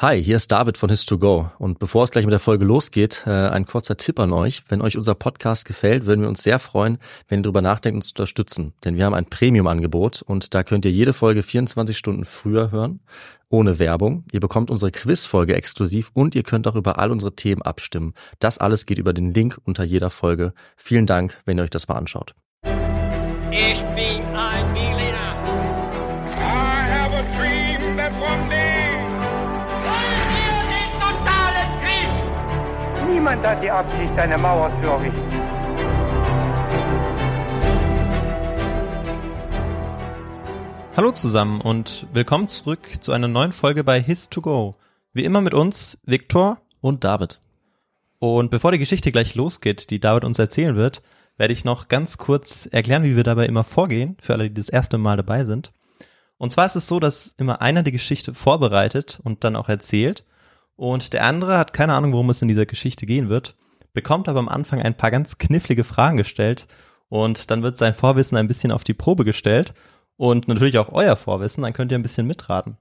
Hi, hier ist David von His2Go und bevor es gleich mit der Folge losgeht, äh, ein kurzer Tipp an euch. Wenn euch unser Podcast gefällt, würden wir uns sehr freuen, wenn ihr darüber nachdenkt, uns zu unterstützen. Denn wir haben ein Premium-Angebot und da könnt ihr jede Folge 24 Stunden früher hören, ohne Werbung. Ihr bekommt unsere Quiz-Folge exklusiv und ihr könnt auch über all unsere Themen abstimmen. Das alles geht über den Link unter jeder Folge. Vielen Dank, wenn ihr euch das mal anschaut. Ich bin Niemand hat die Absicht, eine Mauer zu errichten. Hallo zusammen und willkommen zurück zu einer neuen Folge bei His2Go. Wie immer mit uns Viktor Und David. und bevor die Geschichte gleich losgeht, die David uns erzählen wird, werde ich noch ganz kurz erklären, wie wir dabei immer vorgehen, für alle, die das erste Mal dabei sind. Und zwar ist es so, dass immer einer die Geschichte vorbereitet und dann auch erzählt und der andere hat keine Ahnung, worum es in dieser Geschichte gehen wird, bekommt aber am Anfang ein paar ganz knifflige Fragen gestellt und dann wird sein Vorwissen ein bisschen auf die Probe gestellt und natürlich auch euer Vorwissen, dann könnt ihr ein bisschen mitraten.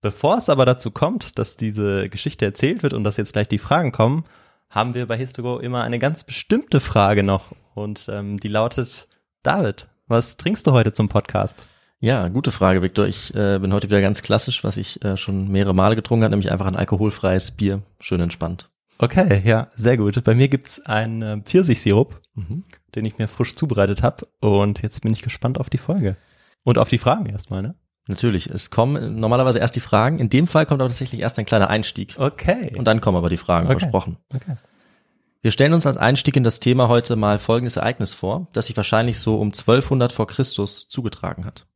Bevor es aber dazu kommt, dass diese Geschichte erzählt wird und dass jetzt gleich die Fragen kommen, haben wir bei Histogo immer eine ganz bestimmte Frage noch und ähm, die lautet, David, was trinkst du heute zum Podcast? Ja, gute Frage, Viktor. Ich äh, bin heute wieder ganz klassisch, was ich äh, schon mehrere Male getrunken habe, nämlich einfach ein alkoholfreies Bier. Schön entspannt. Okay, ja, sehr gut. Bei mir gibt's einen äh, Pfirsichsirup, Mhm. den ich mir frisch zubereitet habe und jetzt bin ich gespannt auf die Folge. Und auf die Fragen erstmal, ne? Natürlich, es kommen normalerweise erst die Fragen. In dem Fall kommt aber tatsächlich erst ein kleiner Einstieg. Okay. Und dann kommen aber die Fragen, Okay. versprochen. okay. Wir stellen uns als Einstieg in das Thema heute mal folgendes Ereignis vor, das sich wahrscheinlich so um 1200 vor Christus zugetragen hat.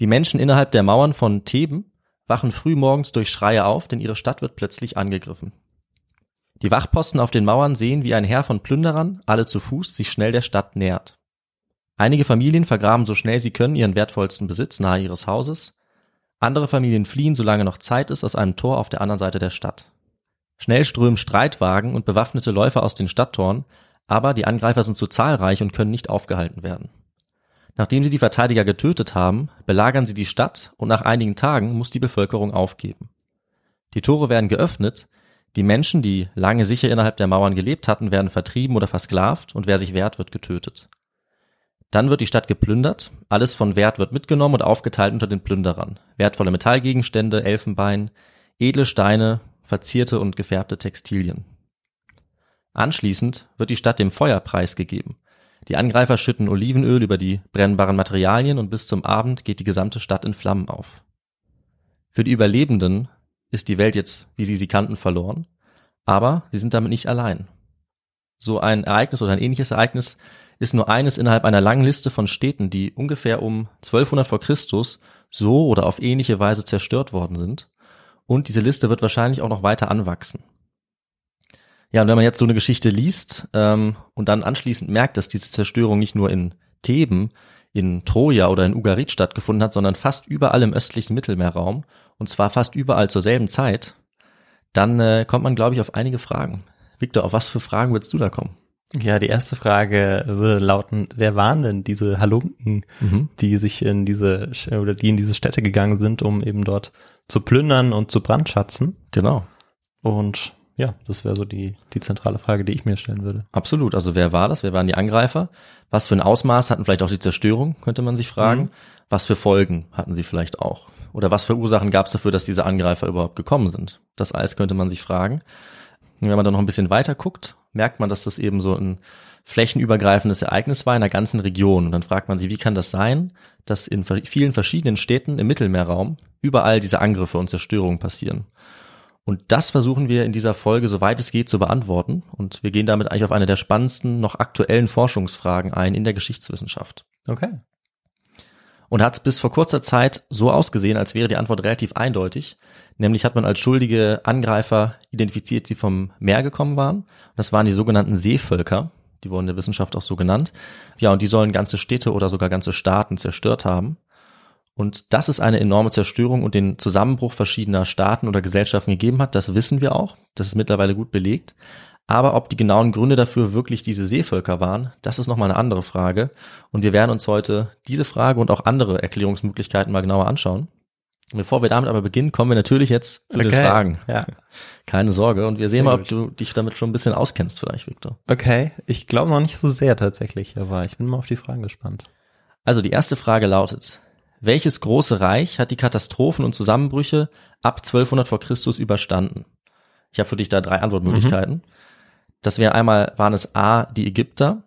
Die Menschen innerhalb der Mauern von Theben wachen früh morgens durch Schreie auf, denn ihre Stadt wird plötzlich angegriffen. Die Wachposten auf den Mauern sehen, wie ein Heer von Plünderern, alle zu Fuß, sich schnell der Stadt nähert. Einige Familien vergraben so schnell sie können ihren wertvollsten Besitz nahe ihres Hauses, andere Familien fliehen, solange noch Zeit ist, aus einem Tor auf der anderen Seite der Stadt. Schnell strömen Streitwagen und bewaffnete Läufer aus den Stadttoren, aber die Angreifer sind zu zahlreich und können nicht aufgehalten werden. Nachdem sie die Verteidiger getötet haben, belagern sie die Stadt und nach einigen Tagen muss die Bevölkerung aufgeben. Die Tore werden geöffnet, die Menschen, die lange sicher innerhalb der Mauern gelebt hatten, werden vertrieben oder versklavt und wer sich wehrt, wird getötet. Dann wird die Stadt geplündert, alles von Wert wird mitgenommen und aufgeteilt unter den Plünderern. Wertvolle Metallgegenstände, Elfenbein, edle Steine, verzierte und gefärbte Textilien. Anschließend wird die Stadt dem Feuer preisgegeben. Die Angreifer schütten Olivenöl über die brennbaren Materialien und bis zum Abend geht die gesamte Stadt in Flammen auf. Für die Überlebenden ist die Welt jetzt, wie sie sie kannten, verloren, aber sie sind damit nicht allein. So ein Ereignis oder ein ähnliches Ereignis ist nur eines innerhalb einer langen Liste von Städten, die ungefähr um 1200 vor Christus so oder auf ähnliche Weise zerstört worden sind. Und diese Liste wird wahrscheinlich auch noch weiter anwachsen. Ja, und wenn man jetzt so eine Geschichte liest ähm, und dann anschließend merkt, dass diese Zerstörung nicht nur in Theben, in Troja oder in Ugarit stattgefunden hat, sondern fast überall im östlichen Mittelmeerraum und zwar fast überall zur selben Zeit, dann äh, kommt man, glaube ich, auf einige Fragen. Victor, auf was für Fragen würdest du da kommen? Ja, die erste Frage würde lauten, wer waren denn diese Halunken, Mhm. die sich in diese oder die in diese Städte gegangen sind, um eben dort zu plündern und zu brandschatzen? Genau. Und ja, das wäre so die, die zentrale Frage, die ich mir stellen würde. Absolut. Also wer war das? Wer waren die Angreifer? Was für ein Ausmaß hatten vielleicht auch die Zerstörung, könnte man sich fragen. Mhm. Was für Folgen hatten sie vielleicht auch? Oder was für Ursachen gab es dafür, dass diese Angreifer überhaupt gekommen sind? Das alles könnte man sich fragen. Und wenn man dann noch ein bisschen weiter guckt, merkt man, dass das eben so ein flächenübergreifendes Ereignis war in einer ganzen Region. Und dann fragt man sich, wie kann das sein, dass in vielen verschiedenen Städten im Mittelmeerraum überall diese Angriffe und Zerstörungen passieren? Und das versuchen wir in dieser Folge, soweit es geht, zu beantworten. Und wir gehen damit eigentlich auf eine der spannendsten, noch aktuellen Forschungsfragen ein in der Geschichtswissenschaft. Okay. Und hat bis vor kurzer Zeit so ausgesehen, als wäre die Antwort relativ eindeutig. Nämlich hat man als schuldige Angreifer identifiziert, die vom Meer gekommen waren. Das waren die sogenannten Seevölker. Die wurden in der Wissenschaft auch so genannt. Ja, und die sollen ganze Städte oder sogar ganze Staaten zerstört haben. Und dass es eine enorme Zerstörung und den Zusammenbruch verschiedener Staaten oder Gesellschaften gegeben hat, das wissen wir auch. Das ist mittlerweile gut belegt. Aber ob die genauen Gründe dafür wirklich diese Seevölker waren, das ist nochmal eine andere Frage. Und wir werden uns heute diese Frage und auch andere Erklärungsmöglichkeiten mal genauer anschauen. Bevor wir damit aber beginnen, kommen wir natürlich jetzt zu den Okay. Fragen. Ja. Keine Sorge. Und wir sehen mal, ob du dich damit schon ein bisschen auskennst vielleicht, Victor. Okay, ich glaube noch nicht so sehr tatsächlich, aber ich bin mal auf die Fragen gespannt. Also die erste Frage lautet, welches große Reich hat die Katastrophen und Zusammenbrüche ab 1200 vor Christus überstanden? Ich habe für dich da drei Antwortmöglichkeiten. Das wäre einmal, waren es A, die Ägypter,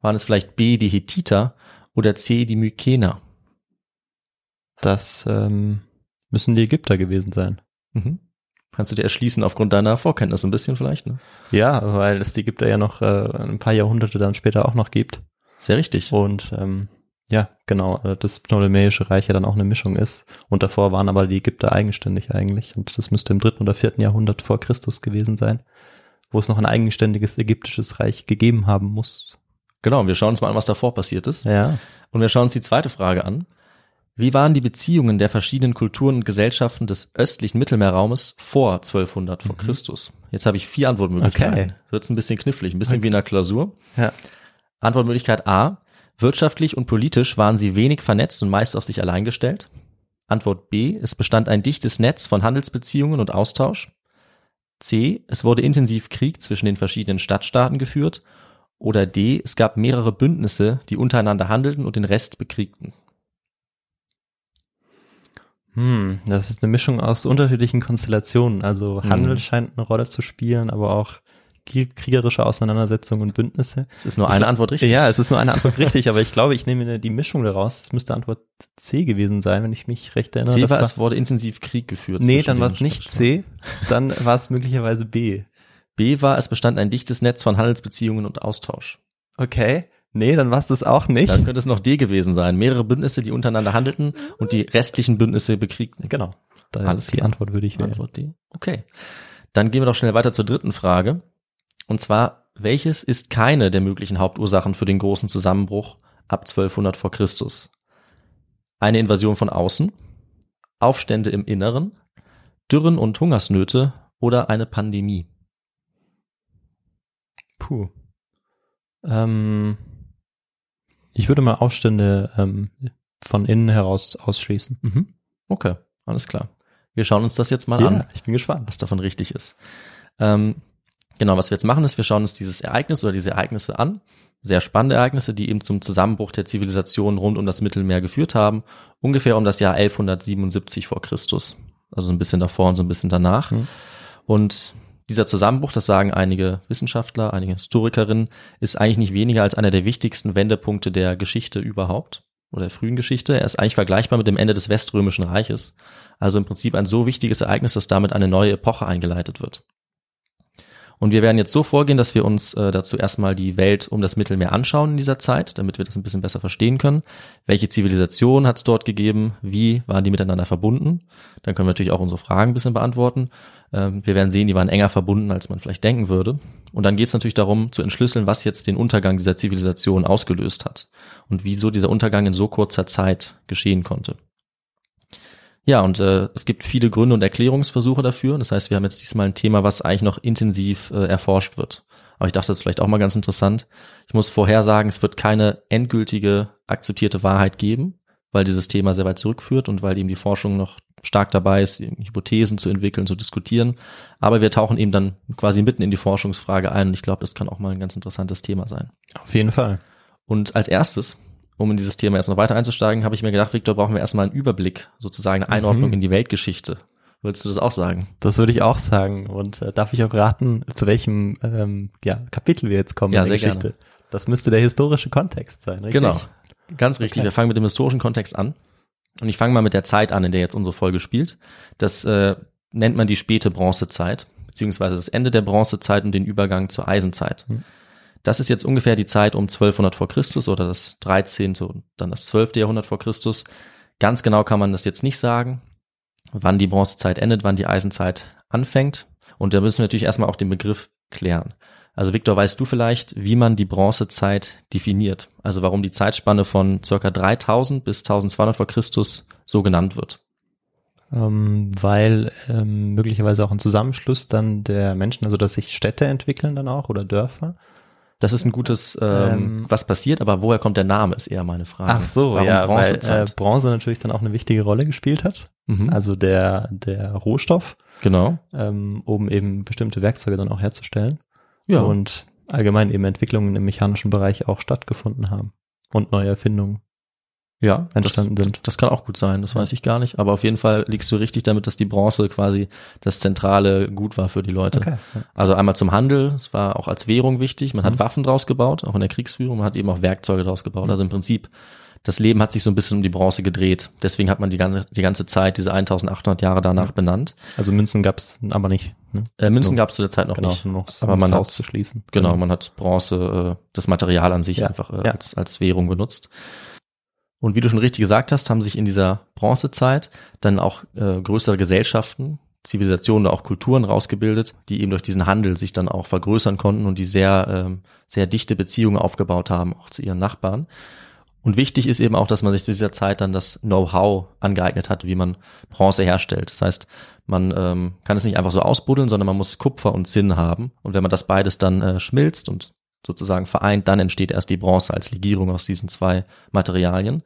waren es vielleicht B, die Hethiter oder C, die Mykener? Das ähm, müssen die Ägypter gewesen sein. Mhm. Kannst du dir erschließen aufgrund deiner Vorkenntnis ein bisschen vielleicht? Ne? Ja, weil es die Ägypter ja noch äh, ein paar Jahrhunderte dann später auch noch gibt. Sehr richtig. Und ähm, ja, genau, äh, das Ptolemäische Reich ja dann auch eine Mischung ist. Und davor waren aber die Ägypter eigenständig eigentlich. Und das müsste im dritten oder vierten Jahrhundert vor Christus gewesen sein, wo es noch ein eigenständiges ägyptisches Reich gegeben haben muss. Genau, wir schauen uns mal an, was davor passiert ist. Ja. Und wir schauen uns die zweite Frage an. Wie waren die Beziehungen der verschiedenen Kulturen und Gesellschaften des östlichen Mittelmeerraumes vor 1200 vor Christus? Jetzt habe ich vier Antwortmöglichkeiten. Mhm. Okay. Wird's ein bisschen knifflig, ein bisschen wie in einer Klausur. Ja. Antwortmöglichkeit A. Wirtschaftlich und politisch waren sie wenig vernetzt und meist auf sich allein gestellt. Antwort B. Es bestand ein dichtes Netz von Handelsbeziehungen und Austausch. C. Es wurde intensiv Krieg zwischen den verschiedenen Stadtstaaten geführt. Oder D. Es gab mehrere Bündnisse, die untereinander handelten und den Rest bekriegten. Hm, das ist eine Mischung aus unterschiedlichen Konstellationen. Also. Handel scheint eine Rolle zu spielen, aber auch kriegerische Auseinandersetzungen und Bündnisse. Es ist nur eine Ich- Antwort richtig. Ja, es ist nur eine Antwort richtig, aber ich glaube, ich nehme die Mischung daraus. Es müsste Antwort C gewesen sein, wenn ich mich recht erinnere. C Das war, es wurde intensiv Krieg geführt. nee, dann war es nicht. C, dann war es möglicherweise B. B war, es bestand ein dichtes Netz von Handelsbeziehungen und Austausch. Okay, nee, dann war es das auch nicht. Dann könnte es noch D gewesen sein. Mehrere Bündnisse, die untereinander handelten und die restlichen Bündnisse bekriegten. genau. Da Alles die klar. Antwort würde ich wählen. Antwort D. Okay. Dann gehen wir doch schnell weiter zur dritten Frage. Und zwar, welches ist keine der möglichen Hauptursachen für den großen Zusammenbruch ab 1200 vor Christus? Eine Invasion von außen, Aufstände im Inneren, Dürren und Hungersnöte oder eine Pandemie? Puh. Ähm, ich würde mal Aufstände ähm, von innen heraus ausschließen. Mhm. Okay, alles klar. Wir schauen uns das jetzt mal an. ich bin gespannt. was davon richtig ist. Ähm, genau, was wir jetzt machen, ist, wir schauen uns dieses Ereignis oder diese Ereignisse an. Sehr spannende Ereignisse, die eben zum Zusammenbruch der Zivilisation rund um das Mittelmeer geführt haben. Ungefähr um das Jahr 1177 vor Christus. Also ein bisschen davor und so ein bisschen danach. Mhm. Und dieser Zusammenbruch, das sagen einige Wissenschaftler, einige Historikerinnen, ist eigentlich nicht weniger als einer der wichtigsten Wendepunkte der Geschichte überhaupt oder der frühen Geschichte. Er ist eigentlich vergleichbar mit dem Ende des Weströmischen Reiches. Also im Prinzip ein so wichtiges Ereignis, dass damit eine neue Epoche eingeleitet wird. Und wir werden jetzt so vorgehen, dass wir uns äh, dazu erstmal die Welt um das Mittelmeer anschauen in dieser Zeit, damit wir das ein bisschen besser verstehen können. Welche Zivilisation hat es dort gegeben? Wie waren die miteinander verbunden? Dann können wir natürlich auch unsere Fragen ein bisschen beantworten. Ähm, wir werden sehen, die waren enger verbunden, als man vielleicht denken würde. Und dann geht es natürlich darum, zu entschlüsseln, was jetzt den Untergang dieser Zivilisation ausgelöst hat und wieso dieser Untergang in so kurzer Zeit geschehen konnte. Ja, und äh, es gibt viele Gründe und Erklärungsversuche dafür. Das heißt, wir haben jetzt diesmal ein Thema, was eigentlich noch intensiv äh, erforscht wird. Aber ich dachte, das ist vielleicht auch mal ganz interessant. Ich muss vorher sagen, es wird keine endgültige akzeptierte Wahrheit geben, weil dieses Thema sehr weit zurückführt und weil eben die Forschung noch stark dabei ist, Hypothesen zu entwickeln, zu diskutieren. Aber wir tauchen eben dann quasi mitten in die Forschungsfrage ein und ich glaube, das kann auch mal ein ganz interessantes Thema sein. Auf jeden Fall. Und als erstes, um in dieses Thema erst noch weiter einzusteigen, habe ich mir gedacht, Victor, brauchen wir erstmal einen Überblick, sozusagen eine Einordnung Mhm. in die Weltgeschichte. Würdest du das auch sagen? Das würde ich auch sagen. Und äh, darf ich auch raten, zu welchem ähm, ja, Kapitel wir jetzt kommen Ja, in der Geschichte? gerne. Das müsste der historische Kontext sein, richtig? Genau. Ganz richtig. Okay. Wir fangen mit dem historischen Kontext an. Und ich fange mal mit der Zeit an, in der jetzt unsere Folge spielt. Das äh, nennt man die späte Bronzezeit, beziehungsweise das Ende der Bronzezeit und den Übergang zur Eisenzeit. Hm. Das ist jetzt ungefähr die Zeit um 1200 vor Christus oder das 13. und dann das 12. Jahrhundert vor Christus. Ganz genau kann man das jetzt nicht sagen, wann die Bronzezeit endet, wann die Eisenzeit anfängt. Und da müssen wir natürlich erstmal auch den Begriff klären. Also Victor, weißt du vielleicht, wie man die Bronzezeit definiert? Also warum die Zeitspanne von circa 3000 bis 1200 vor Christus so genannt wird? Ähm, weil ähm, möglicherweise auch ein Zusammenschluss dann der Menschen, also dass sich Städte entwickeln dann auch oder Dörfer. Das ist ein gutes, ähm, Ähm, was passiert, aber woher kommt der Name, ist eher meine Frage. Ach so, Warum ja, weil äh, Bronzezeit? Bronze natürlich dann auch eine wichtige Rolle gespielt hat. mhm. Also der, der Rohstoff, genau. ähm, um eben bestimmte Werkzeuge dann auch herzustellen. Ja. Und allgemein eben Entwicklungen im mechanischen Bereich auch stattgefunden haben. Und neue Erfindungen ja, entstanden das, sind. Das kann auch gut sein, das weiß ich gar nicht. Aber auf jeden Fall liegst du richtig damit, dass die Bronze quasi das zentrale Gut war für die Leute. Ja. Also einmal zum Handel, es war auch als Währung wichtig. Man hat Mhm. Waffen draus gebaut, auch in der Kriegsführung. Man hat eben auch Werkzeuge draus gebaut. Also im Prinzip, das Leben hat sich so ein bisschen um die Bronze gedreht. Deswegen hat man die ganze, die ganze Zeit, diese 1800 Jahre danach benannt. Also Münzen gab's aber nicht. Ne? Äh, Münzen So. gab es zu der Zeit noch genau, nicht. noch Aber man hat- auszuschließen. Genau, man hat Bronze, äh, das Material an sich Ja, einfach äh, ja. als, als Währung benutzt. Und wie du schon richtig gesagt hast, haben sich in dieser Bronzezeit dann auch äh, größere Gesellschaften, Zivilisationen oder auch Kulturen rausgebildet, die eben durch diesen Handel sich dann auch vergrößern konnten und die sehr, ähm, sehr dichte Beziehungen aufgebaut haben, auch zu ihren Nachbarn. Und wichtig ist eben auch, dass man sich zu dieser Zeit dann das Know-how angeeignet hat, wie man Bronze herstellt. Das heißt, man ähm, kann es nicht einfach so ausbuddeln, sondern man muss Kupfer und Zinn haben. Und wenn man das beides dann äh, schmilzt und sozusagen vereint, dann entsteht erst die Bronze als Legierung aus diesen zwei Materialien.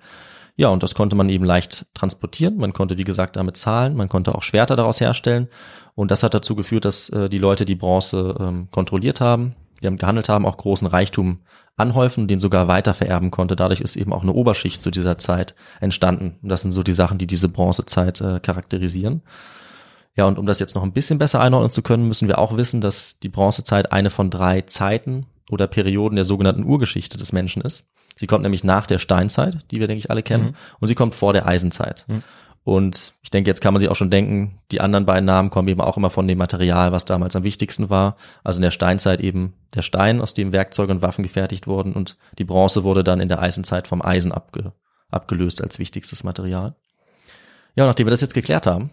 Ja, und das konnte man eben leicht transportieren. Man konnte, wie gesagt, damit zahlen. Man konnte auch Schwerter daraus herstellen. Und das hat dazu geführt, dass äh, die Leute die Bronze ähm, kontrolliert haben, die haben gehandelt haben, auch großen Reichtum anhäufen, den sogar weiter vererben konnte. Dadurch ist eben auch eine Oberschicht zu dieser Zeit entstanden. Und das sind so die Sachen, die diese Bronzezeit äh, charakterisieren. Ja, und um das jetzt noch ein bisschen besser einordnen zu können, müssen wir auch wissen, dass die Bronzezeit eine von drei Zeiten oder Perioden der sogenannten Urgeschichte des Menschen ist. Sie kommt nämlich nach der Steinzeit, die wir, denke ich, alle kennen, Mhm. und sie kommt vor der Eisenzeit. Mhm. Und ich denke, jetzt kann man sich auch schon denken, die anderen beiden Namen kommen eben auch immer von dem Material, was damals am wichtigsten war. Also in der Steinzeit eben der Stein, aus dem Werkzeuge und Waffen gefertigt wurden, und die Bronze wurde dann in der Eisenzeit vom Eisen abge abgelöst als wichtigstes Material. Ja, nachdem wir das jetzt geklärt haben,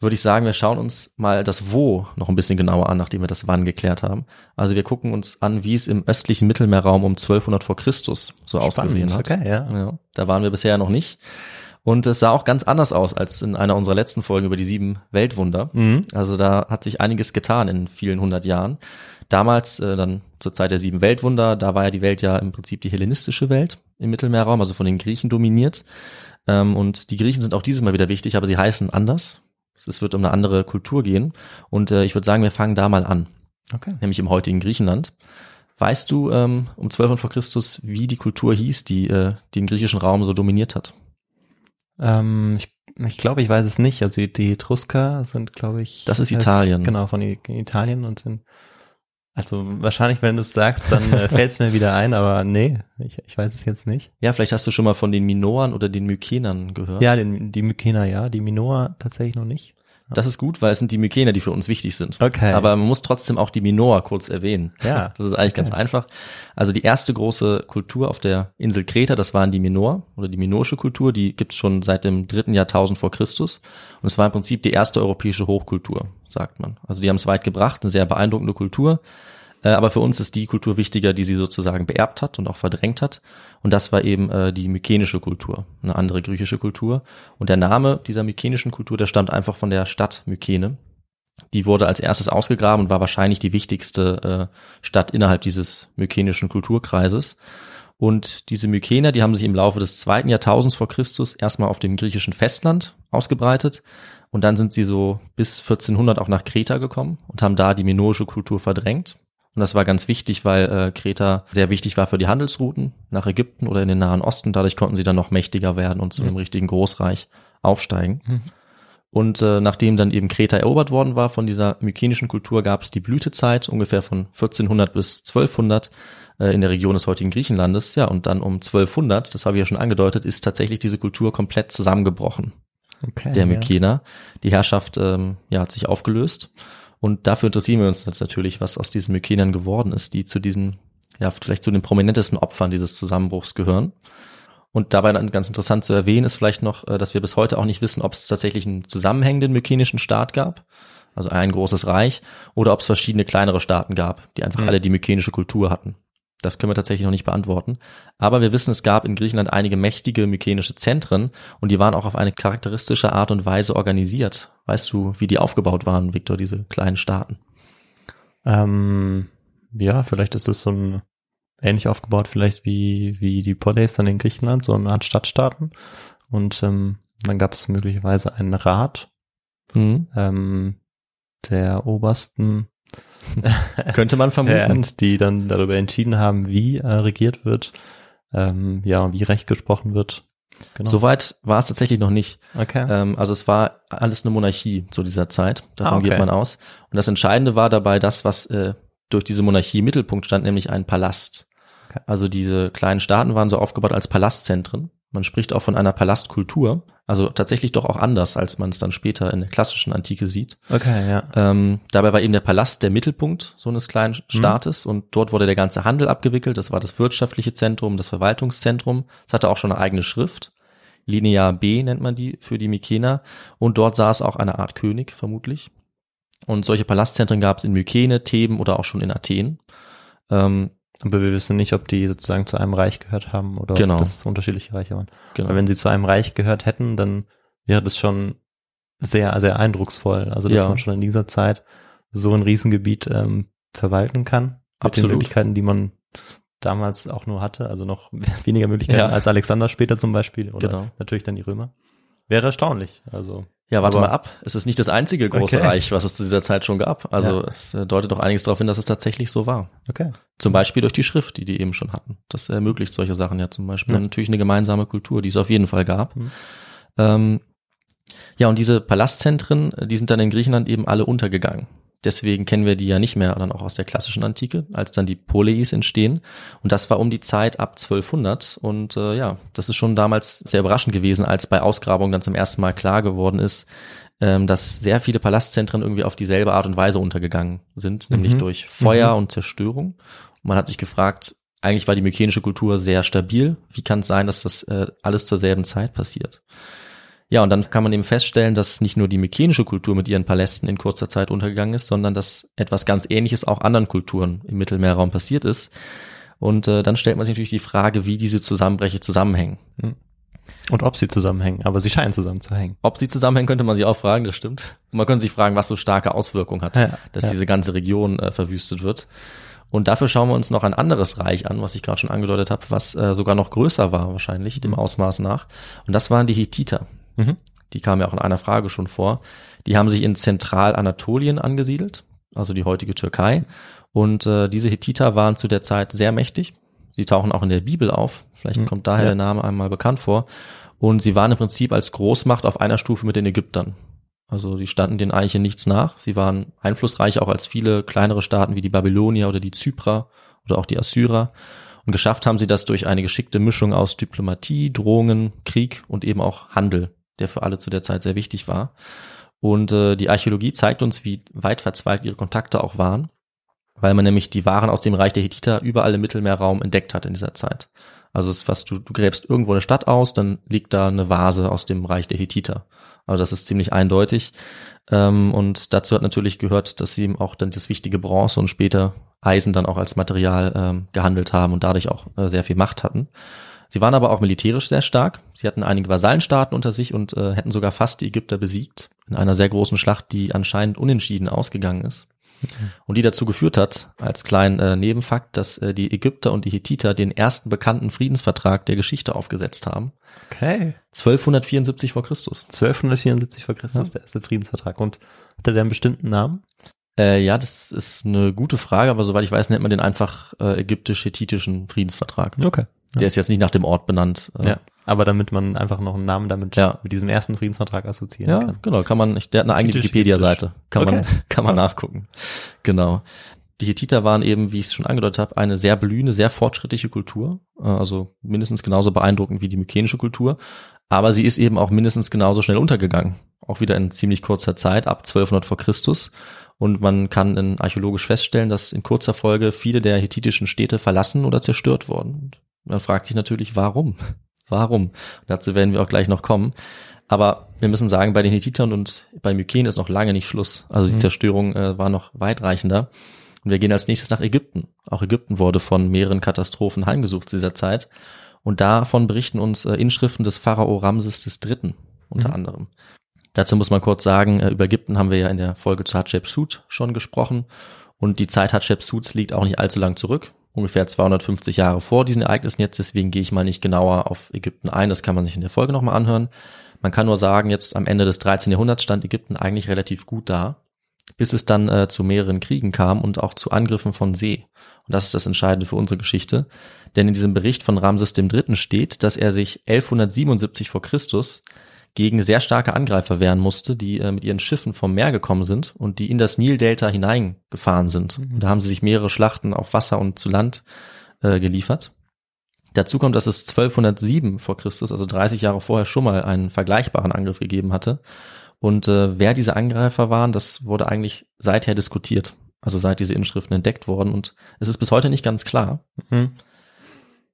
würde ich sagen, wir schauen uns mal das Wo noch ein bisschen genauer an, nachdem wir das Wann geklärt haben. Also wir gucken uns an, wie es im östlichen Mittelmeerraum um 1200 vor Christus so ausgesehen hat. Okay, ja. Ja, da waren wir bisher noch nicht. Und es sah auch ganz anders aus als in einer unserer letzten Folgen über die sieben Weltwunder. Mhm. Also da hat sich einiges getan in vielen hundert Jahren. Damals, äh, dann zur Zeit der sieben Weltwunder, da war ja die Welt ja im Prinzip die hellenistische Welt im Mittelmeerraum, also von den Griechen dominiert. Ähm, und die Griechen sind auch dieses Mal wieder wichtig, aber sie heißen anders. Es wird um eine andere Kultur gehen. Und äh, ich würde sagen, wir fangen da mal an, Okay. nämlich im heutigen Griechenland. Weißt du ähm, um 1200 vor Christus, wie die Kultur hieß, die äh, den griechischen Raum so dominiert hat? Ähm, ich ich glaube, ich weiß es nicht. Also die, Etrusker sind, glaube ich. Das ist äh, Italien. Genau, von Italien und sind. Also wahrscheinlich, wenn du es sagst, dann äh, fällt es mir wieder ein, aber nee, ich, ich weiß es jetzt nicht. Ja, vielleicht hast du schon mal von den Minoern oder den Mykenern gehört. Ja, den, die Mykener ja, die Minoa tatsächlich noch nicht. Das ist gut, weil es sind die Mykener, die für uns wichtig sind. Okay. Aber man muss trotzdem auch die Minoa kurz erwähnen. Ja. Das ist eigentlich ganz einfach. Also die erste große Kultur auf der Insel Kreta, das waren die Minoer oder die minoische Kultur, die gibt's schon seit dem dritten Jahrtausend vor Christus. Und es war im Prinzip die erste europäische Hochkultur, sagt man. Also die haben es weit gebracht, eine sehr beeindruckende Kultur. Äh, Aber für uns ist die Kultur wichtiger, die sie sozusagen beerbt hat und auch verdrängt hat. Und das war eben äh, die mykenische Kultur, eine andere griechische Kultur. Und der Name dieser mykenischen Kultur, der stammt einfach von der Stadt Mykene. Die wurde als erstes ausgegraben und war wahrscheinlich die wichtigste äh, Stadt innerhalb dieses mykenischen Kulturkreises. Und diese Mykener, die haben sich im Laufe des zweiten Jahrtausends vor Christus erstmal auf dem griechischen Festland ausgebreitet. Und dann sind sie so bis 1400 auch nach Kreta gekommen und haben da die minoische Kultur verdrängt. Und das war ganz wichtig, weil äh, Kreta sehr wichtig war für die Handelsrouten nach Ägypten oder in den Nahen Osten. Dadurch konnten sie dann noch mächtiger werden und zu einem richtigen Großreich aufsteigen. Mhm. Und äh, nachdem dann eben Kreta erobert worden war von dieser mykenischen Kultur, gab es die Blütezeit ungefähr von 1400 bis 1200 äh, in der Region des heutigen Griechenlandes. Ja, und dann um 1200, das habe ich ja schon angedeutet, ist tatsächlich diese Kultur komplett zusammengebrochen Okay. der ja. Mykener. Die Herrschaft ähm, ja, hat sich aufgelöst. Und dafür interessieren wir uns jetzt natürlich, was aus diesen Mykenern geworden ist, die zu diesen, ja, vielleicht zu den prominentesten Opfern dieses Zusammenbruchs gehören. Und dabei dann ganz interessant zu erwähnen ist vielleicht noch, äh, dass wir bis heute auch nicht wissen, ob es tatsächlich einen zusammenhängenden mykenischen Staat gab, also ein großes Reich, oder ob es verschiedene kleinere Staaten gab, die einfach Mhm. alle die mykenische Kultur hatten. Das können wir tatsächlich noch nicht beantworten. Aber wir wissen, es gab in Griechenland einige mächtige mykenische Zentren und die waren auch auf eine charakteristische Art und Weise organisiert. Weißt du, wie die aufgebaut waren, Viktor, diese kleinen Staaten? Ähm, ja, vielleicht ist das so ein, ähnlich aufgebaut vielleicht wie, wie die Polis dann in Griechenland, so eine Art Stadtstaaten. Und ähm, dann gab es möglicherweise einen Rat Mhm. ähm, der obersten Könnte man vermuten. Herren, die dann darüber entschieden haben, wie äh, regiert wird, ähm, ja, wie Recht gesprochen wird. Genau. Soweit war es tatsächlich noch nicht. okay. Ähm, also es war alles eine Monarchie zu dieser Zeit. Davon Ah, okay. geht man aus. Und das Entscheidende war dabei das, was äh, durch diese Monarchie im Mittelpunkt stand, nämlich ein Palast. Okay. Also diese kleinen Staaten waren so aufgebaut als Palastzentren. Man spricht auch von einer Palastkultur. Also tatsächlich doch auch anders, als man es dann später in der klassischen Antike sieht. okay, ja. Ähm, dabei war eben der Palast der Mittelpunkt so eines kleinen Mhm. Staates und dort wurde der ganze Handel abgewickelt. Das war das wirtschaftliche Zentrum, das Verwaltungszentrum. Es hatte auch schon eine eigene Schrift. Linear B nennt man die für die Mykener. Und dort saß auch eine Art König, vermutlich. Und solche Palastzentren gab es in Mykene, Theben oder auch schon in Athen. Ähm, Aber wir wissen nicht, ob die sozusagen zu einem Reich gehört haben oder Genau. ob das unterschiedliche Reiche waren. genau. Weil wenn sie zu einem Reich gehört hätten, dann wäre das schon sehr, sehr eindrucksvoll. Also, dass Ja. man schon in dieser Zeit so ein Riesengebiet ähm, verwalten kann. Mit Absolut. den Möglichkeiten, die man damals auch nur hatte. Also noch weniger Möglichkeiten Ja. als Alexander später zum Beispiel. Oder Genau. natürlich dann die Römer. Wäre erstaunlich. Also, Ja, warte mal ab. Es ist nicht das einzige große Okay. Reich, was es zu dieser Zeit schon gab. Also Ja. es äh, deutet doch einiges darauf hin, dass es tatsächlich so war. okay. Zum Beispiel durch die Schrift, die die eben schon hatten. Das ermöglicht solche Sachen ja zum Beispiel. Ja. Natürlich eine gemeinsame Kultur, die es auf jeden Fall gab. Mhm. Ähm, ja, und diese Palastzentren, die sind dann in Griechenland eben alle untergegangen. Deswegen kennen wir die ja nicht mehr dann auch aus der klassischen Antike, als dann die Poleis entstehen. Und das war um die Zeit ab 1200. Und äh, ja, das ist schon damals sehr überraschend gewesen, als bei Ausgrabungen dann zum ersten Mal klar geworden ist, ähm, dass sehr viele Palastzentren irgendwie auf dieselbe Art und Weise untergegangen sind, nämlich Mhm. durch Feuer und Zerstörung. Und man hat sich gefragt, eigentlich war die mykenische Kultur sehr stabil. Wie kann es sein, dass das äh, alles zur selben Zeit passiert? Ja, und dann kann man eben feststellen, dass nicht nur die mykenische Kultur mit ihren Palästen in kurzer Zeit untergegangen ist, sondern dass etwas ganz Ähnliches auch anderen Kulturen im Mittelmeerraum passiert ist. Und äh, dann stellt man sich natürlich die Frage, wie diese Zusammenbrüche zusammenhängen. Und ob sie zusammenhängen. Aber sie scheinen zusammenzuhängen. Ob sie zusammenhängen, könnte man sich auch fragen, das stimmt. Und man könnte sich fragen, was so starke Auswirkungen hat, Ja, dass ja. diese ganze Region äh, verwüstet wird. Und dafür schauen wir uns noch ein anderes Reich an, was ich gerade schon angedeutet habe, was äh, sogar noch größer war wahrscheinlich, dem Ausmaß nach. Und das waren die Hittiter. Mhm. Die kamen ja auch in einer Frage schon vor. Die haben sich in Zentralanatolien angesiedelt, also die heutige Türkei. Und äh, diese Hittiter waren zu der Zeit sehr mächtig. Sie tauchen auch in der Bibel auf. Vielleicht Mhm. kommt daher Ja. der Name einmal bekannt vor. Und sie waren im Prinzip als Großmacht auf einer Stufe mit den Ägyptern. Also die standen denen eigentlich in nichts nach. Sie waren einflussreich auch als viele kleinere Staaten wie die Babylonier oder die Zyprer oder auch die Assyrer. Und geschafft haben sie das durch eine geschickte Mischung aus Diplomatie, Drohungen, Krieg und eben auch Handel, der für alle zu der Zeit sehr wichtig war. Und äh, die Archäologie zeigt uns, wie weit verzweigt ihre Kontakte auch waren, weil man nämlich die Waren aus dem Reich der Hittiter überall im Mittelmeerraum entdeckt hat in dieser Zeit. Also es fast, du, du gräbst irgendwo eine Stadt aus, dann liegt da eine Vase aus dem Reich der Hittiter. Also das ist ziemlich eindeutig. Ähm, und dazu hat natürlich gehört, dass sie eben auch dann das wichtige Bronze und später Eisen dann auch als Material ähm, gehandelt haben und dadurch auch äh, sehr viel Macht hatten. Sie waren aber auch militärisch sehr stark. Sie hatten einige Vasallenstaaten unter sich und äh, hätten sogar fast die Ägypter besiegt in einer sehr großen Schlacht, die anscheinend unentschieden ausgegangen ist. Und die dazu geführt hat, als kleinen äh, Nebenfakt, dass äh, die Ägypter und die Hittiter den ersten bekannten Friedensvertrag der Geschichte aufgesetzt haben. Okay. 1274 vor Christus. 1274 vor Christus, der erste Friedensvertrag. Und hatte der einen bestimmten Namen? Äh, ja, das ist eine gute Frage, aber soweit ich weiß, nennt man den einfach äh, ägyptisch-hethitischen Friedensvertrag. Okay. Der ist jetzt nicht nach dem Ort benannt. Äh, Ja. Aber damit man einfach noch einen Namen damit Ja. mit diesem ersten Friedensvertrag assoziieren Ja, kann. genau, kann man, der hat eine eigene Wikipedia-Seite. Kann man, Okay. kann man nachgucken. Genau. Die Hittiter waren eben, wie ich es schon angedeutet habe, eine sehr blühende, sehr fortschrittliche Kultur. Äh, Also mindestens genauso beeindruckend wie die mykenische Kultur. Aber sie ist eben auch mindestens genauso schnell untergegangen. Auch wieder in ziemlich kurzer Zeit, ab 1200 vor Christus. Und man kann in archäologisch feststellen, dass in kurzer Folge viele der hethitischen Städte verlassen oder zerstört wurden. Und man fragt sich natürlich, warum? Warum? Dazu werden wir auch gleich noch kommen. Aber wir müssen sagen, bei den Hethitern und bei Mykene ist noch lange nicht Schluss. Also die Mhm. Zerstörung äh, war noch weitreichender. Und wir gehen als nächstes nach Ägypten. Auch Ägypten wurde von mehreren Katastrophen heimgesucht zu dieser Zeit. Und davon berichten uns äh, Inschriften des Pharao Ramses III. unter Mhm. anderem. Dazu muss man kurz sagen, äh, über Ägypten haben wir ja in der Folge zu Hatschepsut schon gesprochen. Und die Zeit Hatschepsuts liegt auch nicht allzu lang zurück. Ungefähr 250 Jahre vor diesen Ereignissen jetzt, deswegen gehe ich mal nicht genauer auf Ägypten ein, das kann man sich in der Folge nochmal anhören. Man kann nur sagen, jetzt am Ende des 13. Jahrhunderts stand Ägypten eigentlich relativ gut da, bis es dann äh, zu mehreren Kriegen kam und auch zu Angriffen von See. Und das ist das Entscheidende für unsere Geschichte. Denn in diesem Bericht von Ramses III. steht, dass er sich 1177 vor Christus gegen sehr starke Angreifer wehren musste, die äh, mit ihren Schiffen vom Meer gekommen sind und die in das Nildelta hineingefahren sind. Mhm. Und da haben sie sich mehrere Schlachten auf Wasser und zu Land äh, geliefert. Dazu kommt, dass es 1207 vor Christus, also 30 Jahre vorher, schon mal einen vergleichbaren Angriff gegeben hatte. Und äh, wer diese Angreifer waren, das wurde eigentlich seither diskutiert. Also seit diese Inschriften entdeckt wurden. Und es ist bis heute nicht ganz klar. Mhm.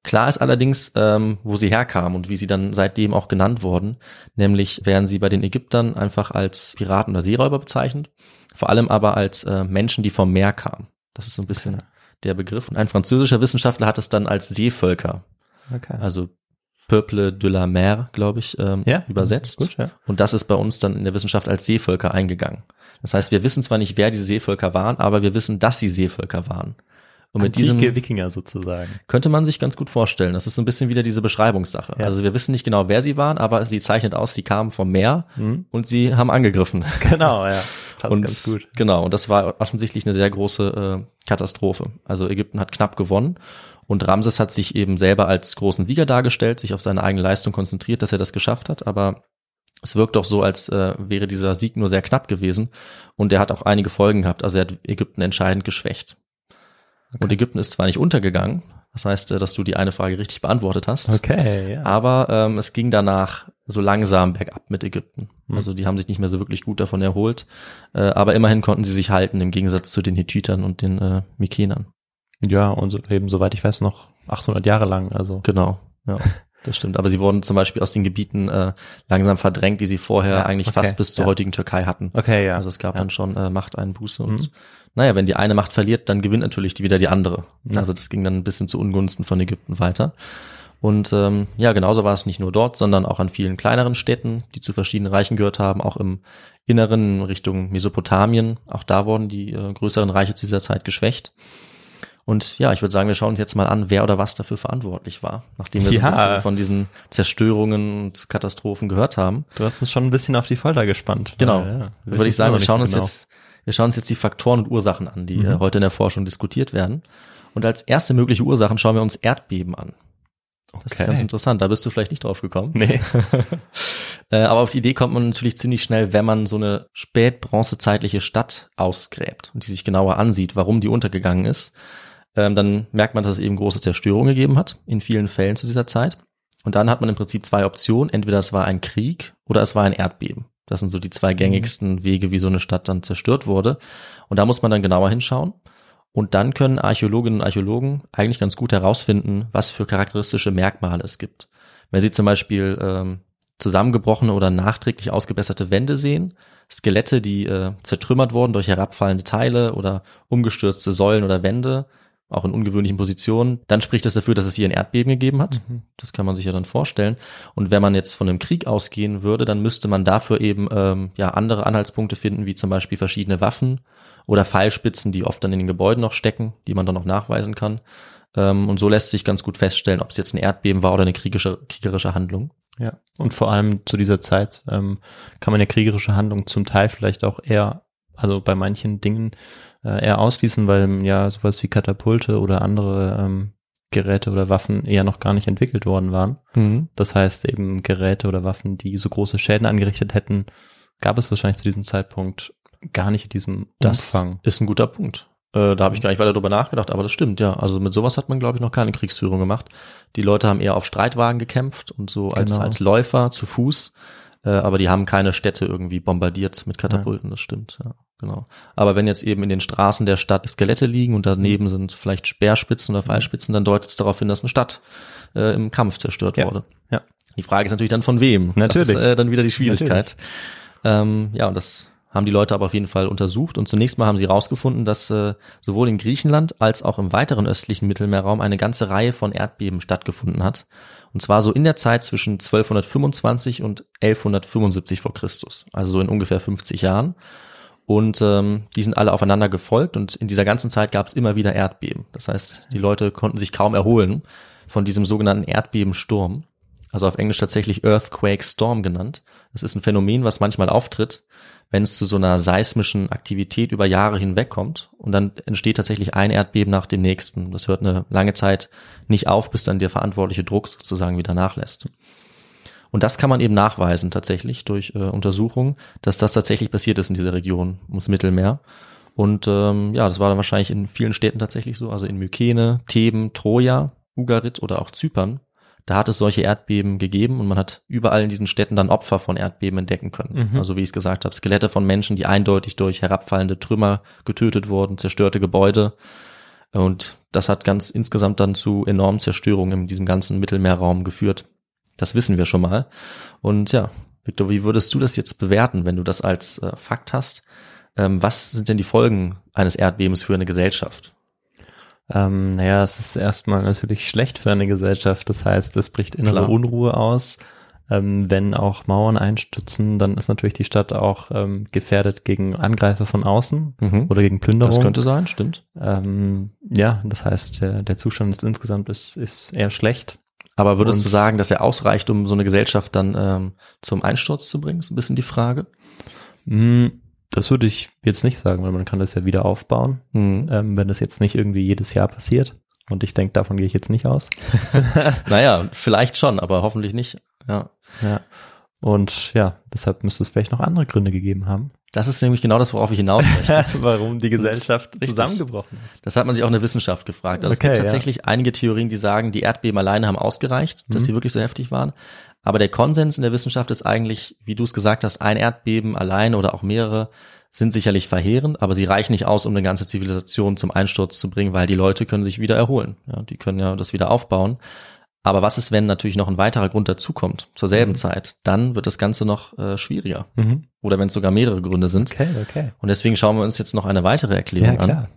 Klar ist allerdings, ähm, wo sie herkamen und wie sie dann seitdem auch genannt wurden. Nämlich werden sie bei den Ägyptern einfach als Piraten oder Seeräuber bezeichnet. Vor allem aber als äh, Menschen, die vom Meer kamen. Das ist so ein bisschen Okay. der Begriff. Und ein französischer Wissenschaftler hat es dann als Seevölker, Okay. also Peuple de la Mer, glaube ich, ähm, ja, übersetzt. Gut, ja. Und das ist bei uns dann in der Wissenschaft als Seevölker eingegangen. Das heißt, wir wissen zwar nicht, wer diese Seevölker waren, aber wir wissen, dass sie Seevölker waren. Und mit diesem Antike Wikinger sozusagen. könnte man sich ganz gut vorstellen. Das ist so ein bisschen wieder diese Beschreibungssache. Ja. Also wir wissen nicht genau, wer sie waren, aber sie zeichnet aus, sie kamen vom Meer Mhm. und sie haben angegriffen. Genau, ja. Das passt und ganz gut. genau, und das war offensichtlich eine sehr große äh, Katastrophe. Also Ägypten hat knapp gewonnen und Ramses hat sich eben selber als großen Sieger dargestellt, sich auf seine eigene Leistung konzentriert, dass er das geschafft hat, aber es wirkt doch so, als äh, wäre dieser Sieg nur sehr knapp gewesen und er hat auch einige Folgen gehabt. Also er hat Ägypten entscheidend geschwächt. Und Ägypten ist zwar nicht untergegangen, das heißt, äh, dass du die eine Frage richtig beantwortet hast, Okay, ja. aber ähm, es ging danach so langsam bergab mit Ägypten. Hm. Also die haben sich nicht mehr so wirklich gut davon erholt, äh, aber immerhin konnten sie sich halten im Gegensatz zu den Hittitern und den äh, Mykenern. Ja, und so leben, soweit ich weiß, noch 800 Jahre lang. Also Genau, ja. Das stimmt, aber sie wurden zum Beispiel aus den Gebieten äh, langsam verdrängt, die sie vorher Ja, eigentlich okay, fast bis zur ja. heutigen Türkei hatten. okay, ja. Also es gab ja. dann schon äh, Machteinbuße und Mhm. Naja, wenn die eine Macht verliert, dann gewinnt natürlich die wieder die andere. Ja. Also das ging dann ein bisschen zu Ungunsten von Ägypten weiter. Und ähm, ja, genauso war es nicht nur dort, sondern auch an vielen kleineren Städten, die zu verschiedenen Reichen gehört haben, auch im Inneren Richtung Mesopotamien. Auch da wurden die äh, größeren Reiche zu dieser Zeit geschwächt. Und ja, ich würde sagen, wir schauen uns jetzt mal an, wer oder was dafür verantwortlich war, nachdem wir so Ja. ein bisschen von diesen Zerstörungen und Katastrophen gehört haben. Du hast uns schon ein bisschen auf die Folter gespannt. Genau. Ja, ja. Würde ich sagen, wir schauen uns jetzt, wir schauen uns jetzt die Faktoren und Ursachen an, die Mhm. äh, heute in der Forschung diskutiert werden. Und als erste mögliche Ursachen schauen wir uns Erdbeben an. Das ist Okay. ganz interessant. Da bist du vielleicht nicht drauf gekommen. Nee. Äh, aber auf die Idee kommt man natürlich ziemlich schnell, wenn man so eine spätbronzezeitliche Stadt ausgräbt und die sich genauer ansieht, warum die untergegangen ist. Ähm, dann merkt man, dass es eben große Zerstörung gegeben hat, in vielen Fällen zu dieser Zeit. Und dann hat man im Prinzip zwei Optionen. Entweder es war ein Krieg oder es war ein Erdbeben. Das sind so die zwei gängigsten Wege, wie so eine Stadt dann zerstört wurde. Und da muss man dann genauer hinschauen. Und dann können Archäologinnen und Archäologen eigentlich ganz gut herausfinden, was für charakteristische Merkmale es gibt. Wenn sie zum Beispiel ähm, zusammengebrochene oder nachträglich ausgebesserte Wände sehen, Skelette, die äh, zertrümmert wurden durch herabfallende Teile oder umgestürzte Säulen oder Wände, auch in ungewöhnlichen Positionen, dann spricht das dafür, dass es hier ein Erdbeben gegeben hat. Das kann man sich ja dann vorstellen. Und wenn man jetzt von einem Krieg ausgehen würde, dann müsste man dafür eben ähm, ja andere Anhaltspunkte finden, wie zum Beispiel verschiedene Waffen oder Pfeilspitzen, die oft dann in den Gebäuden noch stecken, die man dann noch nachweisen kann. Ähm, und so lässt sich ganz gut feststellen, ob es jetzt ein Erdbeben war oder eine kriegerische, kriegerische Handlung. Ja. Und vor allem zu dieser Zeit ähm, kann man ja kriegerische Handlungen zum Teil vielleicht auch eher, also bei manchen Dingen äh, eher ausschließen, weil ja sowas wie Katapulte oder andere ähm, Geräte oder Waffen eher noch gar nicht entwickelt worden waren. Das heißt eben Geräte oder Waffen, die so große Schäden angerichtet hätten, gab es wahrscheinlich zu diesem Zeitpunkt gar nicht in diesem Das Umfang. ist ein guter Punkt. Äh, da habe ich gar nicht weiter drüber nachgedacht, aber das stimmt, ja. Also mit sowas hat man, glaube ich, noch keine Kriegsführung gemacht. Die Leute haben eher auf Streitwagen gekämpft und so als, Genau. als Läufer zu Fuß, äh, aber die haben keine Städte irgendwie bombardiert mit Katapulten, das stimmt, ja. Genau. Aber wenn jetzt eben in den Straßen der Stadt Skelette liegen und daneben sind vielleicht Speerspitzen oder Pfeilspitzen, dann deutet es darauf hin, dass eine Stadt äh, im Kampf zerstört Ja. wurde. Ja. Die Frage ist natürlich dann von wem. Natürlich. Das ist äh, dann wieder die Schwierigkeit. Ähm, ja, und das haben die Leute aber auf jeden Fall untersucht. Und zunächst mal haben sie herausgefunden, dass äh, sowohl in Griechenland als auch im weiteren östlichen Mittelmeerraum eine ganze Reihe von Erdbeben stattgefunden hat. Und zwar so in der Zeit zwischen 1225 und 1175 vor Christus, also so in ungefähr 50 Jahren. Und ähm, die sind alle aufeinander gefolgt und in dieser ganzen Zeit gab es immer wieder Erdbeben. Das heißt, die Leute konnten sich kaum erholen von diesem sogenannten Erdbebensturm. Also auf Englisch tatsächlich Earthquake Storm genannt. Das ist ein Phänomen, was manchmal auftritt, wenn es zu so einer seismischen Aktivität über Jahre hinweg kommt und dann entsteht tatsächlich ein Erdbeben nach dem nächsten. Das hört eine lange Zeit nicht auf, bis dann der verantwortliche Druck sozusagen wieder nachlässt. Und das kann man eben nachweisen tatsächlich durch äh, Untersuchungen, dass das tatsächlich passiert ist in dieser Region ums Mittelmeer. Und ähm, ja, das war dann wahrscheinlich in vielen Städten tatsächlich so, also in Mykene, Theben, Troja, Ugarit oder auch Zypern. Da hat es solche Erdbeben gegeben und man hat überall in diesen Städten dann Opfer von Erdbeben entdecken können. Mhm. Also wie ich es gesagt habe, Skelette von Menschen, die eindeutig durch herabfallende Trümmer getötet wurden, zerstörte Gebäude. Und das hat ganz insgesamt dann zu enormen Zerstörungen in diesem ganzen Mittelmeerraum geführt. Das wissen wir schon mal. Und ja, Victor, wie würdest du das jetzt bewerten, wenn du das als äh, Fakt hast? Ähm, was sind denn die Folgen eines Erdbebens für eine Gesellschaft? Ähm, naja, es ist erstmal natürlich schlecht für eine Gesellschaft. Das heißt, es bricht innere Klar. Unruhe aus. Ähm, wenn auch Mauern einstützen, dann ist natürlich die Stadt auch ähm, gefährdet gegen Angreifer von außen Mhm. oder gegen Plünderung. Das könnte sein, stimmt. ähm, ja, das heißt, der, der Zustand ist insgesamt ist, ist eher schlecht. Aber würdest Und- du sagen, dass er ausreicht, um so eine Gesellschaft dann ähm, zum Einsturz zu bringen? So ein bisschen die Frage. Hm, das würde ich jetzt nicht sagen, weil man kann das ja wieder aufbauen, Mhm. ähm, wenn das jetzt nicht irgendwie jedes Jahr passiert. Und ich denke, davon gehe ich jetzt nicht aus. Naja, vielleicht schon, aber hoffentlich nicht. Ja. Ja. Und ja, deshalb müsste es vielleicht noch andere Gründe gegeben haben, Das ist nämlich genau das, worauf ich hinaus möchte. warum die Gesellschaft Richtig. zusammengebrochen ist. Das hat man sich auch in der Wissenschaft gefragt. Also Okay, es ja. gibt tatsächlich einige Theorien, die sagen, die Erdbeben alleine haben ausgereicht, dass Mhm. sie wirklich so heftig waren. Aber der Konsens in der Wissenschaft ist eigentlich, wie du es gesagt hast, ein Erdbeben alleine oder auch mehrere sind sicherlich verheerend, aber sie reichen nicht aus, um eine ganze Zivilisation zum Einsturz zu bringen, weil die Leute können sich wieder erholen. Ja, die können ja das wieder aufbauen. Aber was ist, wenn natürlich noch ein weiterer Grund dazukommt zur selben Mhm. Zeit? Dann wird das Ganze noch äh, schwieriger. Mhm. Oder wenn es sogar mehrere Gründe sind. Okay, okay. Und deswegen schauen wir uns jetzt noch eine weitere Erklärung Ja, an.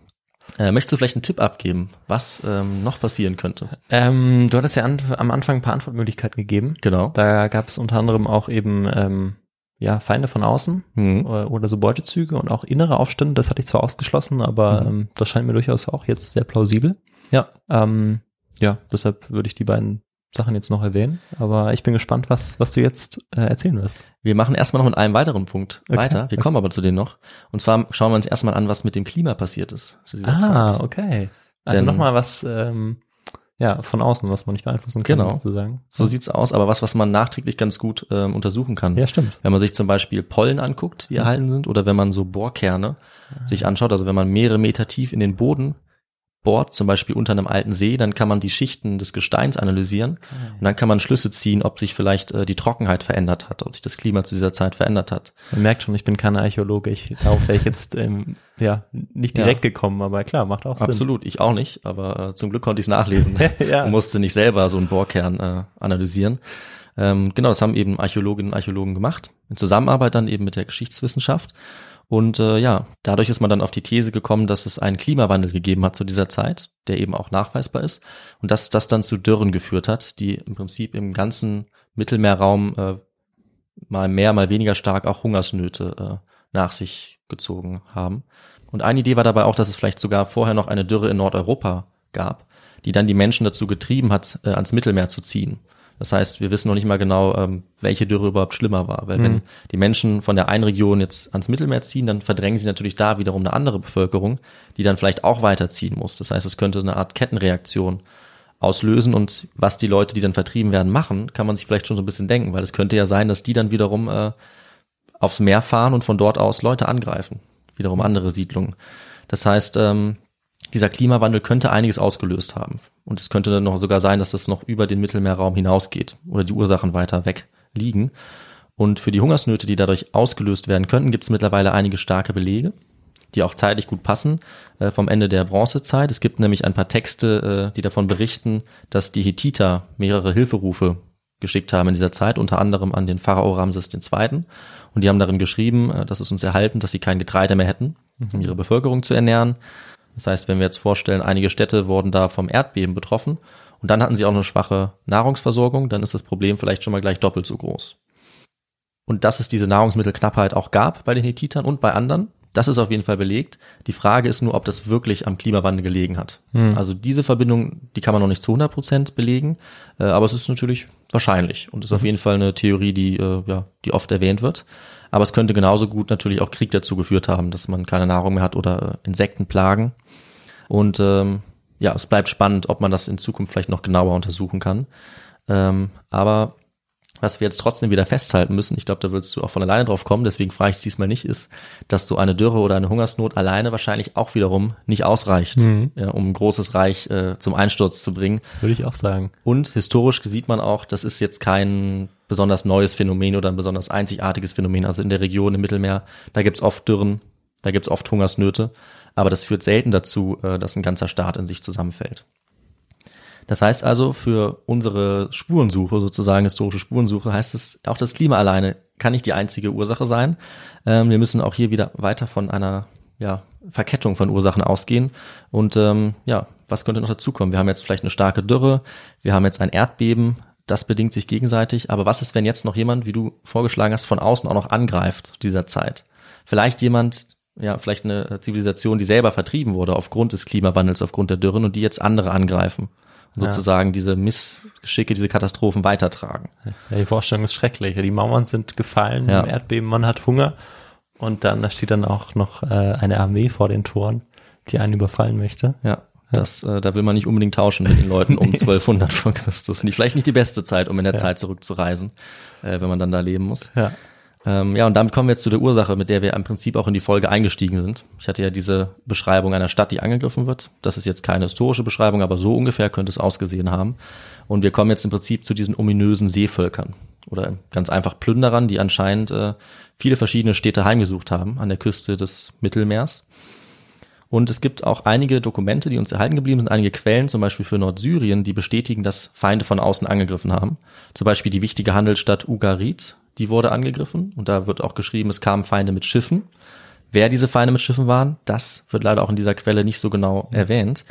Äh, möchtest du vielleicht einen Tipp abgeben, was ähm, noch passieren könnte? Ähm, du hattest ja an, am Anfang ein paar Antwortmöglichkeiten gegeben. Genau. Da gab es unter anderem auch eben ähm, ja, Feinde von außen Mhm. oder, oder so Beutezüge und auch innere Aufstände. Das hatte ich zwar ausgeschlossen, aber Mhm. ähm, das scheint mir durchaus auch jetzt sehr plausibel. Ja. Ähm, ja, deshalb würde ich die beiden Sachen jetzt noch erwähnen. Aber ich bin gespannt, was, was du jetzt äh, erzählen wirst. Wir machen erstmal noch mit einem weiteren Punkt Okay. weiter. Wir kommen aber zu denen noch. Und zwar schauen wir uns erstmal an, was mit dem Klima passiert ist zu dieser Ah, Zeit. okay. Also nochmal was ähm, ja, von außen, was man nicht beeinflussen kann, Genau. sozusagen. So sieht's aus, aber was, was man nachträglich ganz gut ähm, untersuchen kann. Ja, stimmt. Wenn man sich zum Beispiel Pollen anguckt, die erhalten sind, oder wenn man so Bohrkerne sich anschaut, also wenn man mehrere Meter tief in den Boden bohrt, zum Beispiel unter einem alten See, dann kann man die Schichten des Gesteins analysieren und dann kann man Schlüsse ziehen, ob sich vielleicht äh, die Trockenheit verändert hat, ob sich das Klima zu dieser Zeit verändert hat. Man merkt schon, ich bin kein Archäologe. Ich, darauf wäre ich jetzt ähm, ja nicht Ja. direkt gekommen, aber klar, macht auch Sinn. Absolut, ich auch nicht, aber äh, zum Glück konnte ich es nachlesen Ja. und musste nicht selber so einen Bohrkern äh, analysieren. Ähm, genau, das haben eben Archäologinnen und Archäologen gemacht, in Zusammenarbeit dann eben mit der Geschichtswissenschaft. Und äh, ja, dadurch ist man dann auf die These gekommen, dass es einen Klimawandel gegeben hat zu dieser Zeit, der eben auch nachweisbar ist. Und dass das dann zu Dürren geführt hat, die im Prinzip im ganzen Mittelmeerraum äh, mal mehr, mal weniger stark auch Hungersnöte äh, nach sich gezogen haben. Und eine Idee war dabei auch, dass es vielleicht sogar vorher noch eine Dürre in Nordeuropa gab, die dann die Menschen dazu getrieben hat, äh, ans Mittelmeer zu ziehen. Das heißt, wir wissen noch nicht mal genau, ähm, welche Dürre überhaupt schlimmer war. Weil wenn die Menschen von der einen Region jetzt ans Mittelmeer ziehen, dann verdrängen sie natürlich da wiederum eine andere Bevölkerung, die dann vielleicht auch weiterziehen muss. Das heißt, es könnte eine Art Kettenreaktion auslösen und was die Leute, die dann vertrieben werden, machen, kann man sich vielleicht schon so ein bisschen denken, weil es könnte ja sein, dass die dann wiederum äh, aufs Meer fahren und von dort aus Leute angreifen, wiederum andere Siedlungen. Das heißt, ähm, dieser Klimawandel könnte einiges ausgelöst haben. Und es könnte dann noch sogar sein, dass das noch über den Mittelmeerraum hinausgeht oder die Ursachen weiter weg liegen. Und für die Hungersnöte, die dadurch ausgelöst werden könnten, gibt es mittlerweile einige starke Belege, die auch zeitlich gut passen, äh, vom Ende der Bronzezeit. Es gibt nämlich ein paar Texte, äh, die davon berichten, dass die Hethiter mehrere Hilferufe geschickt haben in dieser Zeit, unter anderem an den Pharao Ramses II. Und die haben darin geschrieben, äh, dass es uns erhalten, dass sie kein Getreide mehr hätten, um ihre Bevölkerung zu ernähren. Das heißt, wenn wir jetzt vorstellen, einige Städte wurden da vom Erdbeben betroffen und dann hatten sie auch eine schwache Nahrungsversorgung, dann ist das Problem vielleicht schon mal gleich doppelt so groß. Und dass es diese Nahrungsmittelknappheit auch gab bei den Hethitern und bei anderen, Das ist auf jeden Fall belegt. Die Frage ist nur, ob das wirklich am Klimawandel gelegen hat. Also diese Verbindung, die kann man noch nicht zu 100 Prozent belegen, äh, aber es ist natürlich wahrscheinlich und ist auf jeden Fall eine Theorie, die, äh, ja, die oft erwähnt wird. Aber es könnte genauso gut natürlich auch Krieg dazu geführt haben, dass man keine Nahrung mehr hat oder äh, Insektenplagen. Und ähm, ja, es bleibt spannend, ob man das in Zukunft vielleicht noch genauer untersuchen kann. Ähm, aber was wir jetzt trotzdem wieder festhalten müssen, ich glaube, da würdest du auch von alleine drauf kommen, deswegen frage ich diesmal nicht, ist, dass so eine Dürre oder eine Hungersnot alleine wahrscheinlich auch wiederum nicht ausreicht, ja, um ein großes Reich äh, zum Einsturz zu bringen. Würde ich auch sagen. Und historisch sieht man auch, das ist jetzt kein besonders neues Phänomen oder ein besonders einzigartiges Phänomen. Also in der Region im Mittelmeer, da gibt's oft Dürren, da gibt's oft Hungersnöte, aber das führt selten dazu, äh, dass ein ganzer Staat in sich zusammenfällt. Das heißt also, für unsere Spurensuche, sozusagen historische Spurensuche, heißt es, auch das Klima alleine kann nicht die einzige Ursache sein. Ähm, wir müssen auch hier wieder weiter von einer ja, Verkettung von Ursachen ausgehen. Und ähm, ja, was könnte noch dazukommen? Wir haben jetzt vielleicht eine starke Dürre, wir haben jetzt ein Erdbeben, das bedingt sich gegenseitig. Aber was ist, wenn jetzt noch jemand, wie du vorgeschlagen hast, von außen auch noch angreift zu dieser Zeit? Vielleicht jemand, ja, vielleicht eine Zivilisation, die selber vertrieben wurde aufgrund des Klimawandels, aufgrund der Dürren und die jetzt andere angreifen. Und Ja. sozusagen diese Missgeschicke, diese Katastrophen weitertragen. Ja, die Vorstellung ist schrecklich. Die Mauern sind gefallen Ja. im Erdbeben, man hat Hunger und dann da steht dann auch noch äh, eine Armee vor den Toren, die einen überfallen möchte. Ja, das, äh, da will man nicht unbedingt tauschen mit den Leuten um 1200 vor Christus. Nicht, vielleicht nicht die beste Zeit, um in der Zeit zurückzureisen, äh, wenn man dann da leben muss. Ja. Ähm, ja, und damit kommen wir jetzt zu der Ursache, mit der wir im Prinzip auch in die Folge eingestiegen sind. Ich hatte ja diese Beschreibung einer Stadt, die angegriffen wird. Das ist jetzt keine historische Beschreibung, aber so ungefähr könnte es ausgesehen haben. Und wir kommen jetzt im Prinzip zu diesen ominösen Seevölkern oder ganz einfach Plünderern, die anscheinend äh, viele verschiedene Städte heimgesucht haben an der Küste des Mittelmeers. Und es gibt auch einige Dokumente, die uns erhalten geblieben sind, einige Quellen, zum Beispiel für Nordsyrien, die bestätigen, dass Feinde von außen angegriffen haben. Zum Beispiel die wichtige Handelsstadt Ugarit, die wurde angegriffen. Und da wird auch geschrieben, es kamen Feinde mit Schiffen. Wer diese Feinde mit Schiffen waren, das wird leider auch in dieser Quelle nicht so genau erwähnt.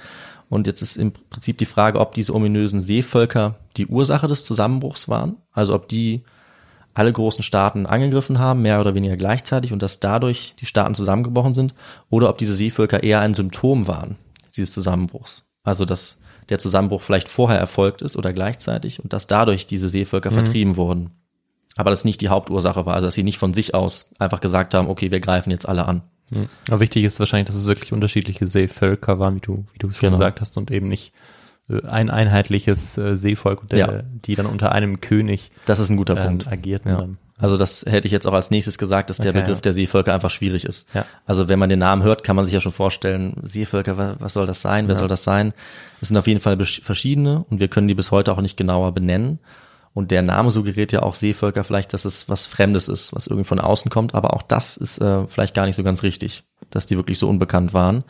Und jetzt ist im Prinzip die Frage, ob diese ominösen Seevölker die Ursache des Zusammenbruchs waren. Also ob die alle großen Staaten angegriffen haben, mehr oder weniger gleichzeitig und dass dadurch die Staaten zusammengebrochen sind oder ob diese Seevölker eher ein Symptom waren dieses Zusammenbruchs. Also dass der Zusammenbruch vielleicht vorher erfolgt ist oder gleichzeitig und dass dadurch diese Seevölker vertrieben wurden. Aber das nicht die Hauptursache war, also dass sie nicht von sich aus einfach gesagt haben, okay, wir greifen jetzt alle an. Aber wichtig ist wahrscheinlich, dass es wirklich unterschiedliche Seevölker waren, wie du, wie du schon Genau. gesagt hast, und eben nicht ein einheitliches äh, Seevolk, der, Ja. die dann unter einem König Das ist ein guter ähm, Punkt. agierten. Ja. Also das hätte ich jetzt auch als nächstes gesagt, dass der Okay, Begriff ja. der Seevölker einfach schwierig ist. Ja. Also wenn man den Namen hört, kann man sich ja schon vorstellen, Seevölker, wa- was soll das sein? Wer soll das sein? Es sind auf jeden Fall verschiedene und wir können die bis heute auch nicht genauer benennen. Und der Name suggeriert ja auch Seevölker vielleicht, dass es was Fremdes ist, was irgendwie von außen kommt. Aber auch das ist äh, vielleicht gar nicht so ganz richtig, dass die wirklich so unbekannt waren.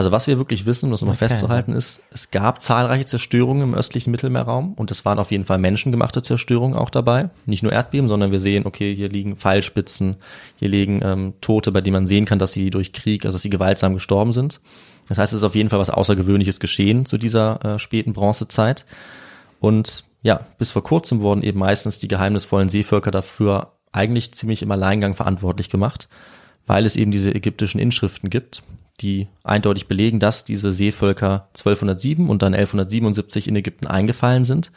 Also was wir wirklich wissen, um das nochmal Okay. festzuhalten, ist, es gab zahlreiche Zerstörungen im östlichen Mittelmeerraum und es waren auf jeden Fall menschengemachte Zerstörungen auch dabei. Nicht nur Erdbeben, sondern wir sehen, okay, hier liegen Pfeilspitzen, hier liegen ähm, Tote, bei denen man sehen kann, dass sie durch Krieg, also dass sie gewaltsam gestorben sind. Das heißt, es ist auf jeden Fall was Außergewöhnliches geschehen zu dieser äh, späten Bronzezeit. Und ja, bis vor kurzem wurden eben meistens die geheimnisvollen Seevölker dafür eigentlich ziemlich im Alleingang verantwortlich gemacht, weil es eben diese ägyptischen Inschriften gibt, die eindeutig belegen, dass diese Seevölker 1207 und dann 1177 in Ägypten eingefallen sind.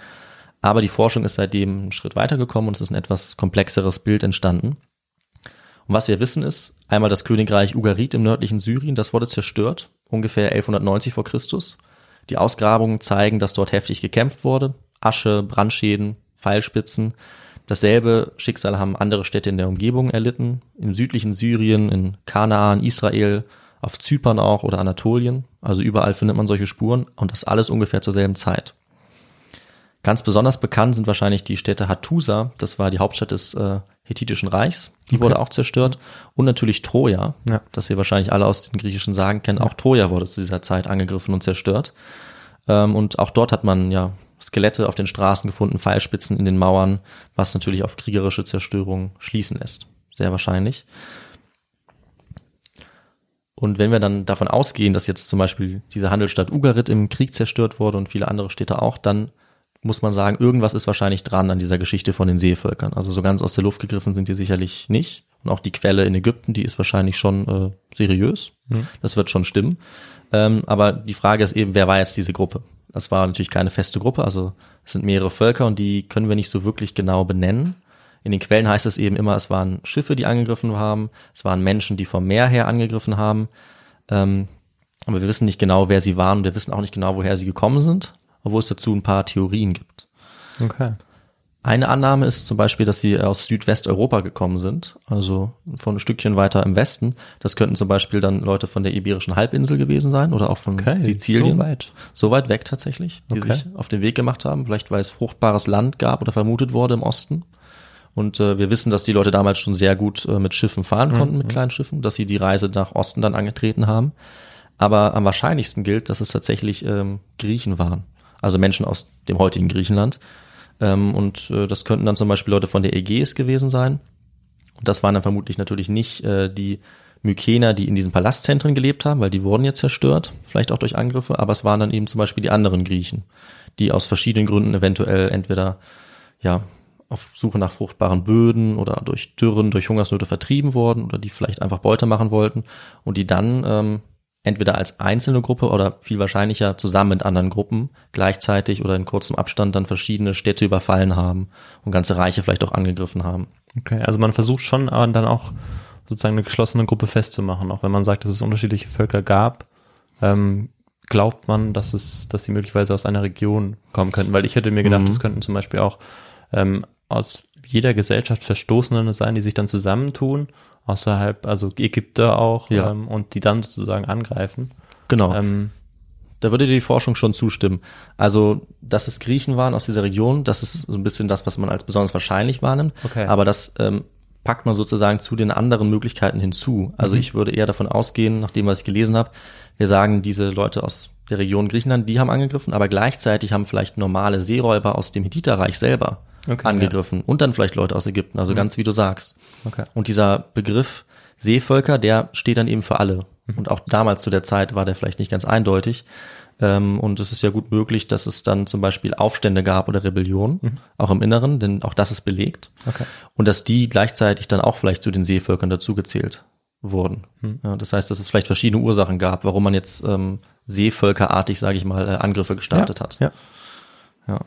Aber die Forschung ist seitdem einen Schritt weitergekommen und es ist ein etwas komplexeres Bild entstanden. Und was wir wissen ist, einmal das Königreich Ugarit im nördlichen Syrien, das wurde zerstört, ungefähr 1190 vor Christus. Die Ausgrabungen zeigen, dass dort heftig gekämpft wurde. Asche, Brandschäden, Pfeilspitzen. Dasselbe Schicksal haben andere Städte in der Umgebung erlitten. Im südlichen Syrien, in Kanaan, Israel, auf Zypern auch oder Anatolien. Also überall findet man solche Spuren und das alles ungefähr zur selben Zeit. Ganz besonders bekannt sind wahrscheinlich die Städte Hattusa, das war die Hauptstadt des äh, Hethitischen Reichs, die wurde auch zerstört. Und natürlich Troja, Ja. das wir wahrscheinlich alle aus den griechischen Sagen kennen. Auch Troja wurde zu dieser Zeit angegriffen und zerstört. Ähm, und auch dort hat man ja Skelette auf den Straßen gefunden, Pfeilspitzen in den Mauern, was natürlich auf kriegerische Zerstörung schließen lässt. Sehr wahrscheinlich. Und wenn wir dann davon ausgehen, dass jetzt zum Beispiel diese Handelsstadt Ugarit im Krieg zerstört wurde und viele andere Städte auch, dann muss man sagen, irgendwas ist wahrscheinlich dran an dieser Geschichte von den Seevölkern. Also so ganz aus der Luft gegriffen sind die sicherlich nicht. Und auch die Quelle in Ägypten, die ist wahrscheinlich schon äh, seriös. Das wird schon stimmen. Ähm, aber die Frage ist eben, wer war jetzt diese Gruppe? Das war natürlich keine feste Gruppe, also es sind mehrere Völker und die können wir nicht so wirklich genau benennen. In den Quellen heißt es eben immer, es waren Schiffe, die angegriffen haben, es waren Menschen, die vom Meer her angegriffen haben. Ähm, aber wir wissen nicht genau, wer sie waren und wir wissen auch nicht genau, woher sie gekommen sind, obwohl es dazu ein paar Theorien gibt. Okay. Eine Annahme ist zum Beispiel, dass sie aus Südwesteuropa gekommen sind, also von ein Stückchen weiter im Westen. Das könnten zum Beispiel dann Leute von der Iberischen Halbinsel gewesen sein oder auch von Okay, Sizilien. so weit. So weit weg tatsächlich, die Okay. sich auf den Weg gemacht haben, vielleicht weil es fruchtbares Land gab oder vermutet wurde im Osten. Und äh, wir wissen, dass die Leute damals schon sehr gut äh, mit Schiffen fahren konnten, mit kleinen Schiffen, dass sie die Reise nach Osten dann angetreten haben. Aber am wahrscheinlichsten gilt, dass es tatsächlich ähm, Griechen waren, also Menschen aus dem heutigen Griechenland. Ähm, und äh, das könnten dann zum Beispiel Leute von der Ägäis gewesen sein. Und das waren dann vermutlich natürlich nicht äh, die Mykener, die in diesen Palastzentren gelebt haben, weil die wurden jetzt zerstört, vielleicht auch durch Angriffe, aber es waren dann eben zum Beispiel die anderen Griechen, die aus verschiedenen Gründen eventuell entweder ja auf Suche nach fruchtbaren Böden oder durch Dürren, durch Hungersnöte vertrieben wurden oder die vielleicht einfach Beute machen wollten und die dann ähm, entweder als einzelne Gruppe oder viel wahrscheinlicher zusammen mit anderen Gruppen gleichzeitig oder in kurzem Abstand dann verschiedene Städte überfallen haben und ganze Reiche vielleicht auch angegriffen haben. Okay, also man versucht schon aber dann auch sozusagen eine geschlossene Gruppe festzumachen, auch wenn man sagt, dass es unterschiedliche Völker gab. Ähm, glaubt man, dass es, dass sie möglicherweise aus einer Region kommen könnten? Weil ich hätte mir gedacht, Mhm. das könnten zum Beispiel auch ähm, aus jeder Gesellschaft Verstoßene sein, die sich dann zusammentun, außerhalb, also Ägypter auch, Ja. ähm, und die dann sozusagen angreifen. Genau. Ähm, Da würde dir die Forschung schon zustimmen. Also, dass es Griechen waren aus dieser Region, das ist so ein bisschen das, was man als besonders wahrscheinlich wahrnimmt. Okay. Aber das ähm, packt man sozusagen zu den anderen Möglichkeiten hinzu. Also ich würde eher davon ausgehen, nach dem, was ich gelesen habe, wir sagen, diese Leute aus der Region Griechenland, die haben angegriffen, aber gleichzeitig haben vielleicht normale Seeräuber aus dem Hittiterreich selber Okay, angegriffen und dann vielleicht Leute aus Ägypten, also ganz wie du sagst. okay. Und dieser Begriff Seevölker, der steht dann eben für alle. Und auch damals zu der Zeit war der vielleicht nicht ganz eindeutig. Ähm, und es ist ja gut möglich, dass es dann zum Beispiel Aufstände gab oder Rebellionen, auch im Inneren, denn auch das ist belegt. Okay. Und dass die gleichzeitig dann auch vielleicht zu den Seevölkern dazugezählt wurden. Ja, das heißt, dass es vielleicht verschiedene Ursachen gab, warum man jetzt ähm, seevölkerartig, sage ich mal, äh, Angriffe gestartet hat. Ja. Ja.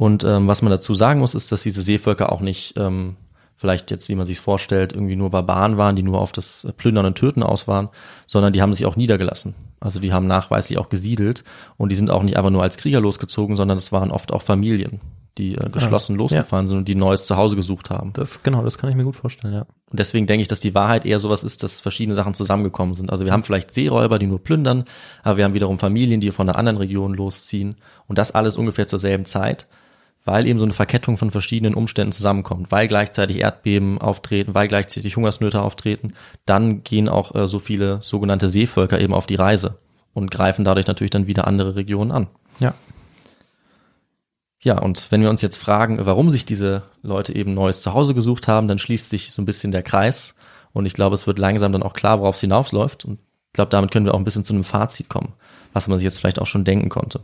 Und ähm, was man dazu sagen muss, ist, dass diese Seevölker auch nicht ähm, vielleicht jetzt, wie man sich vorstellt, irgendwie nur Barbaren waren, die nur auf das Plündern und Töten aus waren, sondern die haben sich auch niedergelassen. Also die haben nachweislich auch gesiedelt und die sind auch nicht einfach nur als Krieger losgezogen, sondern es waren oft auch Familien, die äh, geschlossen losgefahren sind und die ein neues Zuhause gesucht haben. Das, genau, das kann ich mir gut vorstellen, ja. Und deswegen denke ich, dass die Wahrheit eher sowas ist, dass verschiedene Sachen zusammengekommen sind. Also wir haben vielleicht Seeräuber, die nur plündern, aber wir haben wiederum Familien, die von einer anderen Region losziehen. Und das alles ungefähr zur selben Zeit, weil eben so eine Verkettung von verschiedenen Umständen zusammenkommt, weil gleichzeitig Erdbeben auftreten, weil gleichzeitig Hungersnöte auftreten. Dann gehen auch äh, so viele sogenannte Seevölker eben auf die Reise und greifen dadurch natürlich dann wieder andere Regionen an. Ja. Ja, und wenn wir uns jetzt fragen, warum sich diese Leute eben neues Zuhause gesucht haben, dann schließt sich so ein bisschen der Kreis. Und ich glaube, es wird langsam dann auch klar, worauf es hinausläuft. Und ich glaube, damit können wir auch ein bisschen zu einem Fazit kommen, was man sich jetzt vielleicht auch schon denken konnte.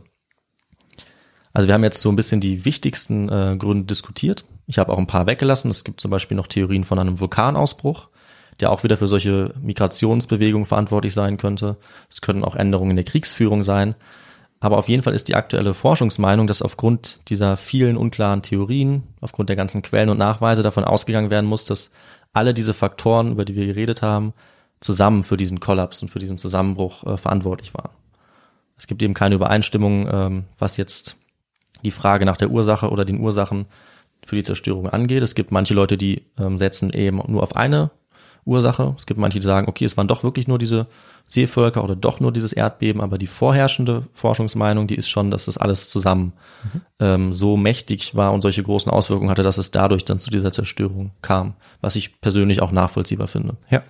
Also wir haben jetzt so ein bisschen die wichtigsten äh, Gründe diskutiert. Ich habe auch ein paar weggelassen. Es gibt zum Beispiel noch Theorien von einem Vulkanausbruch, der auch wieder für solche Migrationsbewegungen verantwortlich sein könnte. Es können auch Änderungen in der Kriegsführung sein. Aber auf jeden Fall ist die aktuelle Forschungsmeinung, dass aufgrund dieser vielen unklaren Theorien, aufgrund der ganzen Quellen und Nachweise davon ausgegangen werden muss, dass alle diese Faktoren, über die wir geredet haben, zusammen für diesen Kollaps und für diesen Zusammenbruch äh, verantwortlich waren. Es gibt eben keine Übereinstimmung, ähm, was jetzt die Frage nach der Ursache oder den Ursachen für die Zerstörung angeht. Es gibt manche Leute, die ähm, setzen eben nur auf eine Ursache. Es gibt manche, die sagen, okay, es waren doch wirklich nur diese Seevölker oder doch nur dieses Erdbeben, aber die vorherrschende Forschungsmeinung, die ist schon, dass das alles zusammen ähm, so mächtig war und solche großen Auswirkungen hatte, dass es dadurch dann zu dieser Zerstörung kam, was ich persönlich auch nachvollziehbar finde. Ja.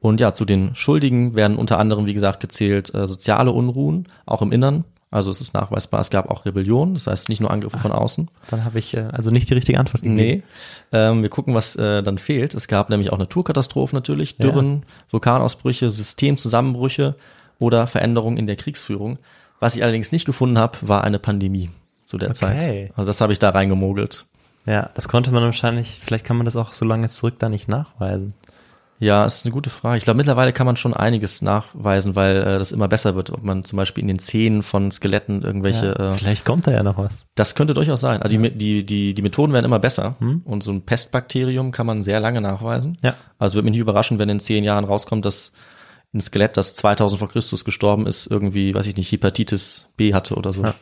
Und ja, zu den Schuldigen werden unter anderem, wie gesagt, gezählt äh, soziale Unruhen, auch im Innern. Also es ist nachweisbar, es gab auch Rebellion, das heißt nicht nur Angriffe von außen. Dann habe ich äh, also nicht die richtige Antwort gegeben. Nee. Ähm, wir gucken, was äh, dann fehlt. Es gab nämlich auch Naturkatastrophen natürlich, Dürren, Vulkanausbrüche, Systemzusammenbrüche oder Veränderungen in der Kriegsführung. Was ich allerdings nicht gefunden habe, war eine Pandemie zu der Okay. Zeit. Also das habe ich da reingemogelt. Ja, das konnte man wahrscheinlich, vielleicht kann man das auch so lange zurück da nicht nachweisen. Ja, ist eine gute Frage. Ich glaube, mittlerweile kann man schon einiges nachweisen, weil äh, das immer besser wird, ob man zum Beispiel in den Zähnen von Skeletten irgendwelche. Ja, äh, vielleicht kommt da ja noch was. das könnte durchaus sein. Also die, die, die, die Methoden werden immer besser und so ein Pestbakterium kann man sehr lange nachweisen. Ja. Also würde mich nicht überraschen, wenn in zehn Jahren rauskommt, dass ein Skelett, das 2000 vor Christus gestorben ist, irgendwie, weiß ich nicht, Hepatitis B hatte oder so. Ja.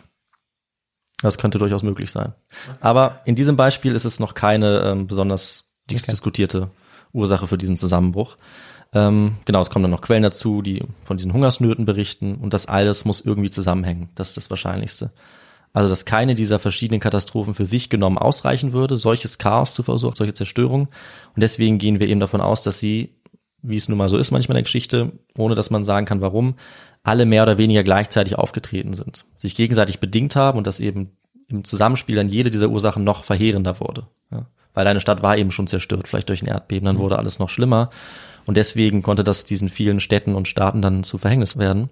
Das könnte durchaus möglich sein. Aber in diesem Beispiel ist es noch keine ähm, besonders Okay. diskutierte Ursache für diesen Zusammenbruch. Ähm, genau, es kommen dann noch Quellen dazu, die von diesen Hungersnöten berichten und das alles muss irgendwie zusammenhängen. Das ist das Wahrscheinlichste. Also, dass keine dieser verschiedenen Katastrophen für sich genommen ausreichen würde, solches Chaos zu verursachen, solche Zerstörung. Und deswegen gehen wir eben davon aus, dass sie, wie es nun mal so ist manchmal in der Geschichte, ohne dass man sagen kann, warum, alle mehr oder weniger gleichzeitig aufgetreten sind, sich gegenseitig bedingt haben und dass eben im Zusammenspiel dann jede dieser Ursachen noch verheerender wurde. Ja. Weil eine Stadt war eben schon zerstört, vielleicht durch ein Erdbeben, dann wurde alles noch schlimmer. Und deswegen konnte das diesen vielen Städten und Staaten dann zu Verhängnis werden.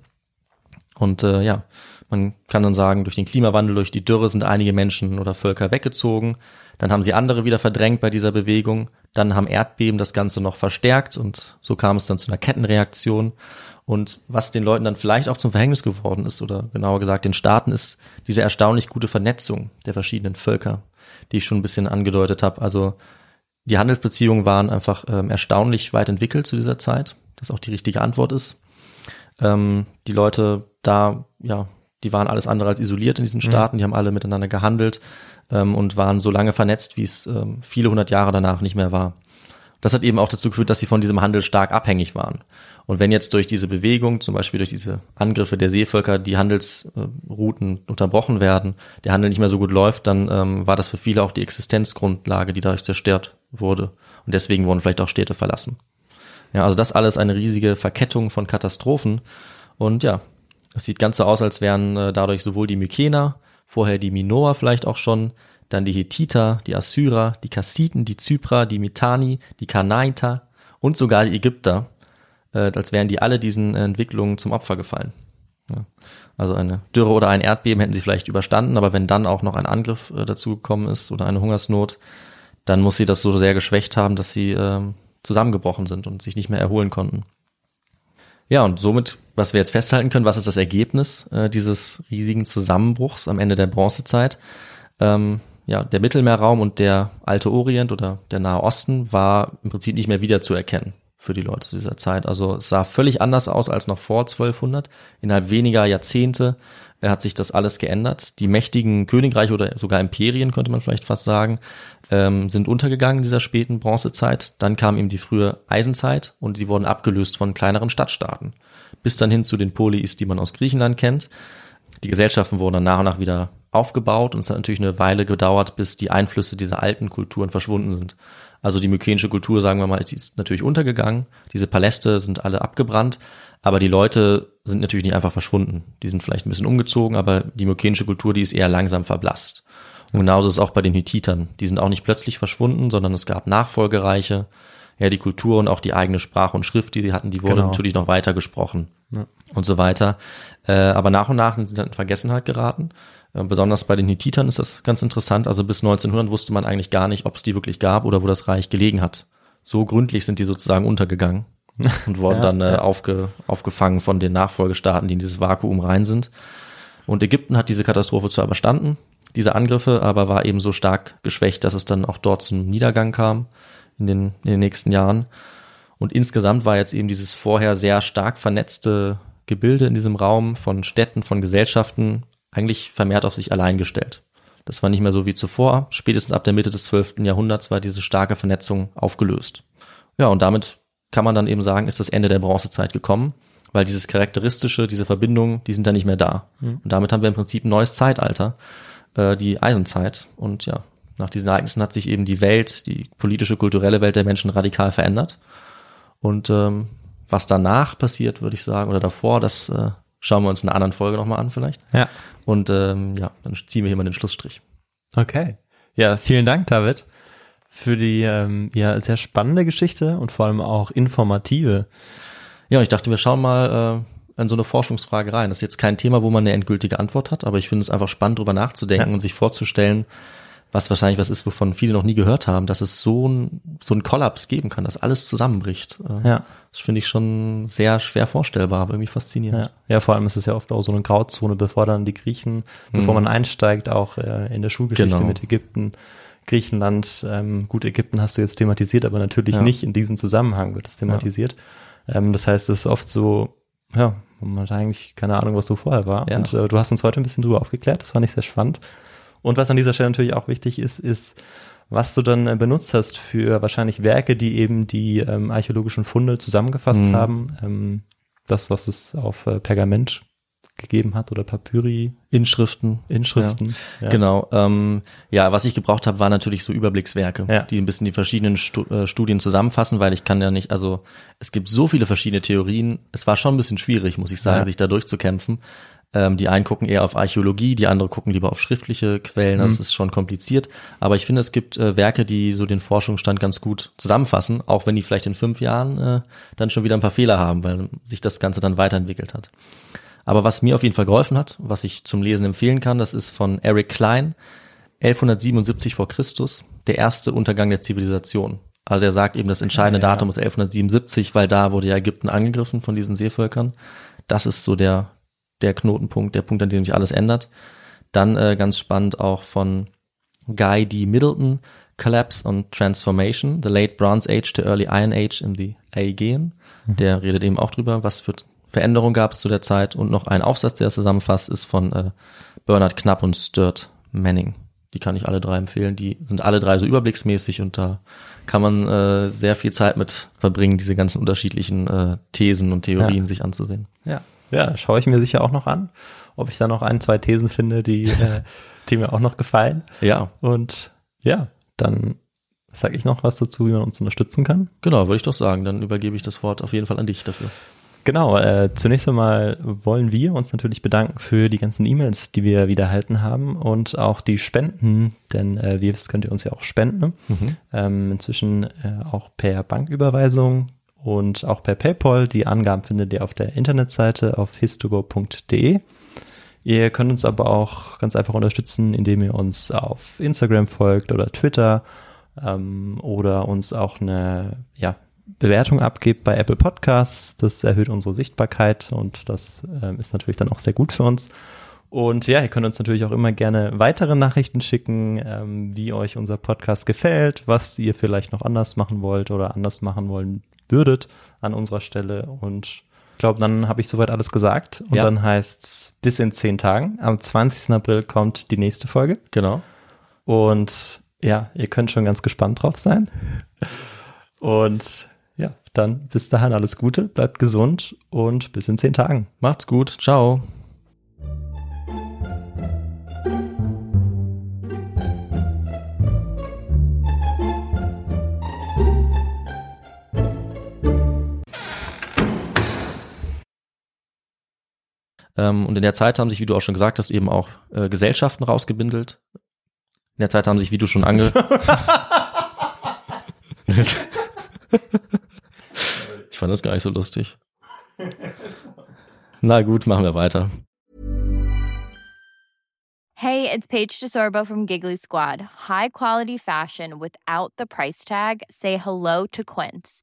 Und äh, ja, man kann dann sagen, durch den Klimawandel, durch die Dürre sind einige Menschen oder Völker weggezogen. Dann haben sie andere wieder verdrängt bei dieser Bewegung. Dann haben Erdbeben das Ganze noch verstärkt und so kam es dann zu einer Kettenreaktion. Und was den Leuten dann vielleicht auch zum Verhängnis geworden ist, oder genauer gesagt den Staaten, ist diese erstaunlich gute Vernetzung der verschiedenen Völker, die ich schon ein bisschen angedeutet habe. Also die Handelsbeziehungen waren einfach ähm, erstaunlich weit entwickelt zu dieser Zeit, das auch die richtige Antwort ist. Ähm, die Leute da, ja, die waren alles andere als isoliert in diesen Staaten, die haben alle miteinander gehandelt ähm, und waren so lange vernetzt, wie es ähm, viele hundert Jahre danach nicht mehr war. Das hat eben auch dazu geführt, dass sie von diesem Handel stark abhängig waren. Und wenn jetzt durch diese Bewegung, zum Beispiel durch diese Angriffe der Seevölker, die Handelsrouten unterbrochen werden, der Handel nicht mehr so gut läuft, dann ähm, war das für viele auch die Existenzgrundlage, die dadurch zerstört wurde. Und deswegen wurden vielleicht auch Städte verlassen. Ja, also das alles eine riesige Verkettung von Katastrophen. Und ja, es sieht ganz so aus, als wären äh, dadurch sowohl die Mykener, vorher die Minoer vielleicht auch schon, dann die Hethiter, die Assyrer, die Kassiten, die Zyprer, die Mitanni, die Kanaiter und sogar die Ägypter, äh, als wären die alle diesen äh, Entwicklungen zum Opfer gefallen. Ja. Also eine Dürre oder ein Erdbeben hätten sie vielleicht überstanden, aber wenn dann auch noch ein Angriff äh, dazu gekommen ist oder eine Hungersnot, dann muss sie das so sehr geschwächt haben, dass sie ähm, zusammengebrochen sind und sich nicht mehr erholen konnten. Ja, und somit, was wir jetzt festhalten können, was ist das Ergebnis äh, dieses riesigen Zusammenbruchs am Ende der Bronzezeit? Ähm, ja, der Mittelmeerraum und der alte Orient oder der Nahe Osten war im Prinzip nicht mehr wiederzuerkennen für die Leute zu dieser Zeit. Also es sah völlig anders aus als noch vor 1200. Innerhalb weniger Jahrzehnte äh, hat sich das alles geändert. Die mächtigen Königreiche oder sogar Imperien, könnte man vielleicht fast sagen, ähm, sind untergegangen in dieser späten Bronzezeit. Dann kam eben die frühe Eisenzeit und sie wurden abgelöst von kleineren Stadtstaaten. Bis dann hin zu den Polis, die man aus Griechenland kennt. Die Gesellschaften wurden dann nach und nach wieder aufgebaut und es hat natürlich eine Weile gedauert, bis die Einflüsse dieser alten Kulturen verschwunden sind. Also die mykenische Kultur, sagen wir mal, ist- ist natürlich untergegangen. Diese Paläste sind alle abgebrannt, aber die Leute sind natürlich nicht einfach verschwunden. Die sind vielleicht ein bisschen umgezogen, aber die mykenische Kultur, die ist eher langsam verblasst. Und genauso ist es auch bei den Hittitern. Die sind auch nicht plötzlich verschwunden, sondern es gab Nachfolgereiche. Ja, die Kultur und auch die eigene Sprache und Schrift, die sie hatten, die wurde Genau. natürlich noch weiter gesprochen und so weiter. Äh, aber nach und nach sind sie dann in Vergessenheit geraten. Äh, besonders bei den Hittitern ist das ganz interessant. Also bis 1900 wusste man eigentlich gar nicht, ob es die wirklich gab oder wo das Reich gelegen hat. So gründlich sind die sozusagen untergegangen und wurden Ja, dann äh, ja. aufge, aufgefangen von den Nachfolgestaaten, die in dieses Vakuum rein sind. Und Ägypten hat diese Katastrophe zwar überstanden, diese Angriffe, aber war eben so stark geschwächt, dass es dann auch dort zum Niedergang kam in den, in den nächsten Jahren. Und insgesamt war jetzt eben dieses vorher sehr stark vernetzte Gebilde in diesem Raum von Städten, von Gesellschaften eigentlich vermehrt auf sich allein gestellt. Das war nicht mehr so wie zuvor. Spätestens ab der Mitte des 12. Jahrhunderts war diese starke Vernetzung aufgelöst. Ja, und damit kann man dann eben sagen, ist das Ende der Bronzezeit gekommen, weil dieses charakteristische, diese Verbindungen, die sind dann nicht mehr da. Und damit haben wir im Prinzip ein neues Zeitalter, äh, die Eisenzeit. Und ja, nach diesen Ereignissen hat sich eben die Welt, die politische, kulturelle Welt der Menschen radikal verändert. Und ähm, was danach passiert, würde ich sagen, oder davor, das äh, schauen wir uns in einer anderen Folge nochmal an vielleicht. Ja. Und ähm, ja, dann ziehen wir hier mal den Schlussstrich. Okay. Ja, vielen Dank, David, für die ähm, ja sehr spannende Geschichte und vor allem auch informative. Ja, und ich dachte, wir schauen mal, äh, in so eine Forschungsfrage rein. Das ist jetzt kein Thema, wo man eine endgültige Antwort hat, aber ich finde es einfach spannend, drüber nachzudenken Ja. und sich vorzustellen, was wahrscheinlich was ist, wovon viele noch nie gehört haben, dass es so ein, so ein Kollaps geben kann, dass alles zusammenbricht. Äh, Ja. Das finde ich schon sehr schwer vorstellbar, aber irgendwie faszinierend. Ja, ja, vor allem ist es ja oft auch so eine Grauzone, bevor dann die Griechen, bevor man einsteigt, auch äh, in der Schulgeschichte Genau. mit Ägypten, Griechenland. Ähm, gut, Ägypten hast du jetzt thematisiert, aber natürlich Ja. nicht in diesem Zusammenhang wird es thematisiert. Ähm, das heißt, es ist oft so, ja, man hat eigentlich keine Ahnung, was so vorher war. Und äh, du hast uns heute ein bisschen drüber aufgeklärt, das fand ich sehr spannend. Und was an dieser Stelle natürlich auch wichtig ist, ist, was du dann äh, benutzt hast für wahrscheinlich Werke, die eben die ähm, archäologischen Funde zusammengefasst Mhm. haben. Ähm, das, was es auf äh, Pergament gegeben hat oder Papyri, Inschriften. Inschriften. Ja. Genau. Ähm, ja, was ich gebraucht habe, waren natürlich so Überblickswerke, Ja. die ein bisschen die verschiedenen Stu äh, Studien zusammenfassen, weil ich kann ja nicht, also es gibt so viele verschiedene Theorien. Es war schon ein bisschen schwierig, muss ich sagen, Ja. sich da durchzukämpfen. Ähm, die einen gucken eher auf Archäologie, die anderen gucken lieber auf schriftliche Quellen. Mhm. Das ist schon kompliziert. Aber ich finde, es gibt äh, Werke, die so den Forschungsstand ganz gut zusammenfassen, auch wenn die vielleicht in fünf Jahren äh, dann schon wieder ein paar Fehler haben, weil sich das Ganze dann weiterentwickelt hat. Aber was mir auf jeden Fall geholfen hat, was ich zum Lesen empfehlen kann, das ist von Eric Klein, 1177 vor Christus, der erste Untergang der Zivilisation. Also er sagt eben, das entscheidende. Datum ist 1177, weil da wurde ja Ägypten angegriffen von diesen Seevölkern. Das ist so der, der Knotenpunkt, der Punkt, an dem sich alles ändert. Dann äh, ganz spannend auch von Guy D. Middleton, Collapse and Transformation, The Late Bronze Age to Early Iron Age in the Aegean. Der redet eben auch drüber, was für Veränderungen gab es zu der Zeit. Und noch ein Aufsatz, der es zusammenfasst, ist von äh, Bernard Knapp und Sturt Manning. Die kann ich alle drei empfehlen. Die sind alle drei so überblicksmäßig und da kann man äh, sehr viel Zeit mit verbringen, diese ganzen unterschiedlichen äh, Thesen und Theorien Ja. sich anzusehen. Ja, ja, schaue ich mir sicher auch noch an, ob ich da noch ein, zwei Thesen finde, die, äh, die mir auch noch gefallen. Ja, Und ja, dann sage ich noch was dazu, wie man uns unterstützen kann. genau, würde ich doch sagen. Dann übergebe ich das Wort auf jeden Fall an dich dafür. Genau, äh, zunächst einmal wollen wir uns natürlich bedanken für die ganzen E-Mails, die wir wieder erhalten haben und auch die Spenden, denn äh, wie ihr wisst, könnt ihr uns ja auch spenden. Ähm, inzwischen äh, auch per Banküberweisung und auch per PayPal. Die Angaben findet ihr auf der Internetseite auf histogo.de. Ihr könnt uns aber auch ganz einfach unterstützen, indem ihr uns auf Instagram folgt oder Twitter ähm, oder uns auch eine ja, Bewertung abgebt bei Apple Podcasts. Das erhöht unsere Sichtbarkeit und das ähm, ist natürlich dann auch sehr gut für uns. Und ja, ihr könnt uns natürlich auch immer gerne weitere Nachrichten schicken, ähm, wie euch unser Podcast gefällt, was ihr vielleicht noch anders machen wollt oder anders machen wollen würdet an unserer Stelle. Und ich glaube, dann habe ich soweit alles gesagt. Und Ja. dann heißt's bis in zehn Tagen. Am 20. April kommt die nächste Folge. Genau. Und ja, ihr könnt schon ganz gespannt drauf sein. Und ja, dann bis dahin alles Gute, bleibt gesund und bis in zehn Tagen. Macht's gut. Ciao. Ähm, und in der Zeit haben sich, wie du auch schon gesagt hast, eben auch äh, Gesellschaften rausgebindelt. In der Zeit haben sich, wie du schon ange... ich fand das gar nicht so lustig. Na gut, machen wir weiter. Hey, it's Paige DeSorbo from Giggly Squad. High quality fashion without the price tag. Say hello to Quince.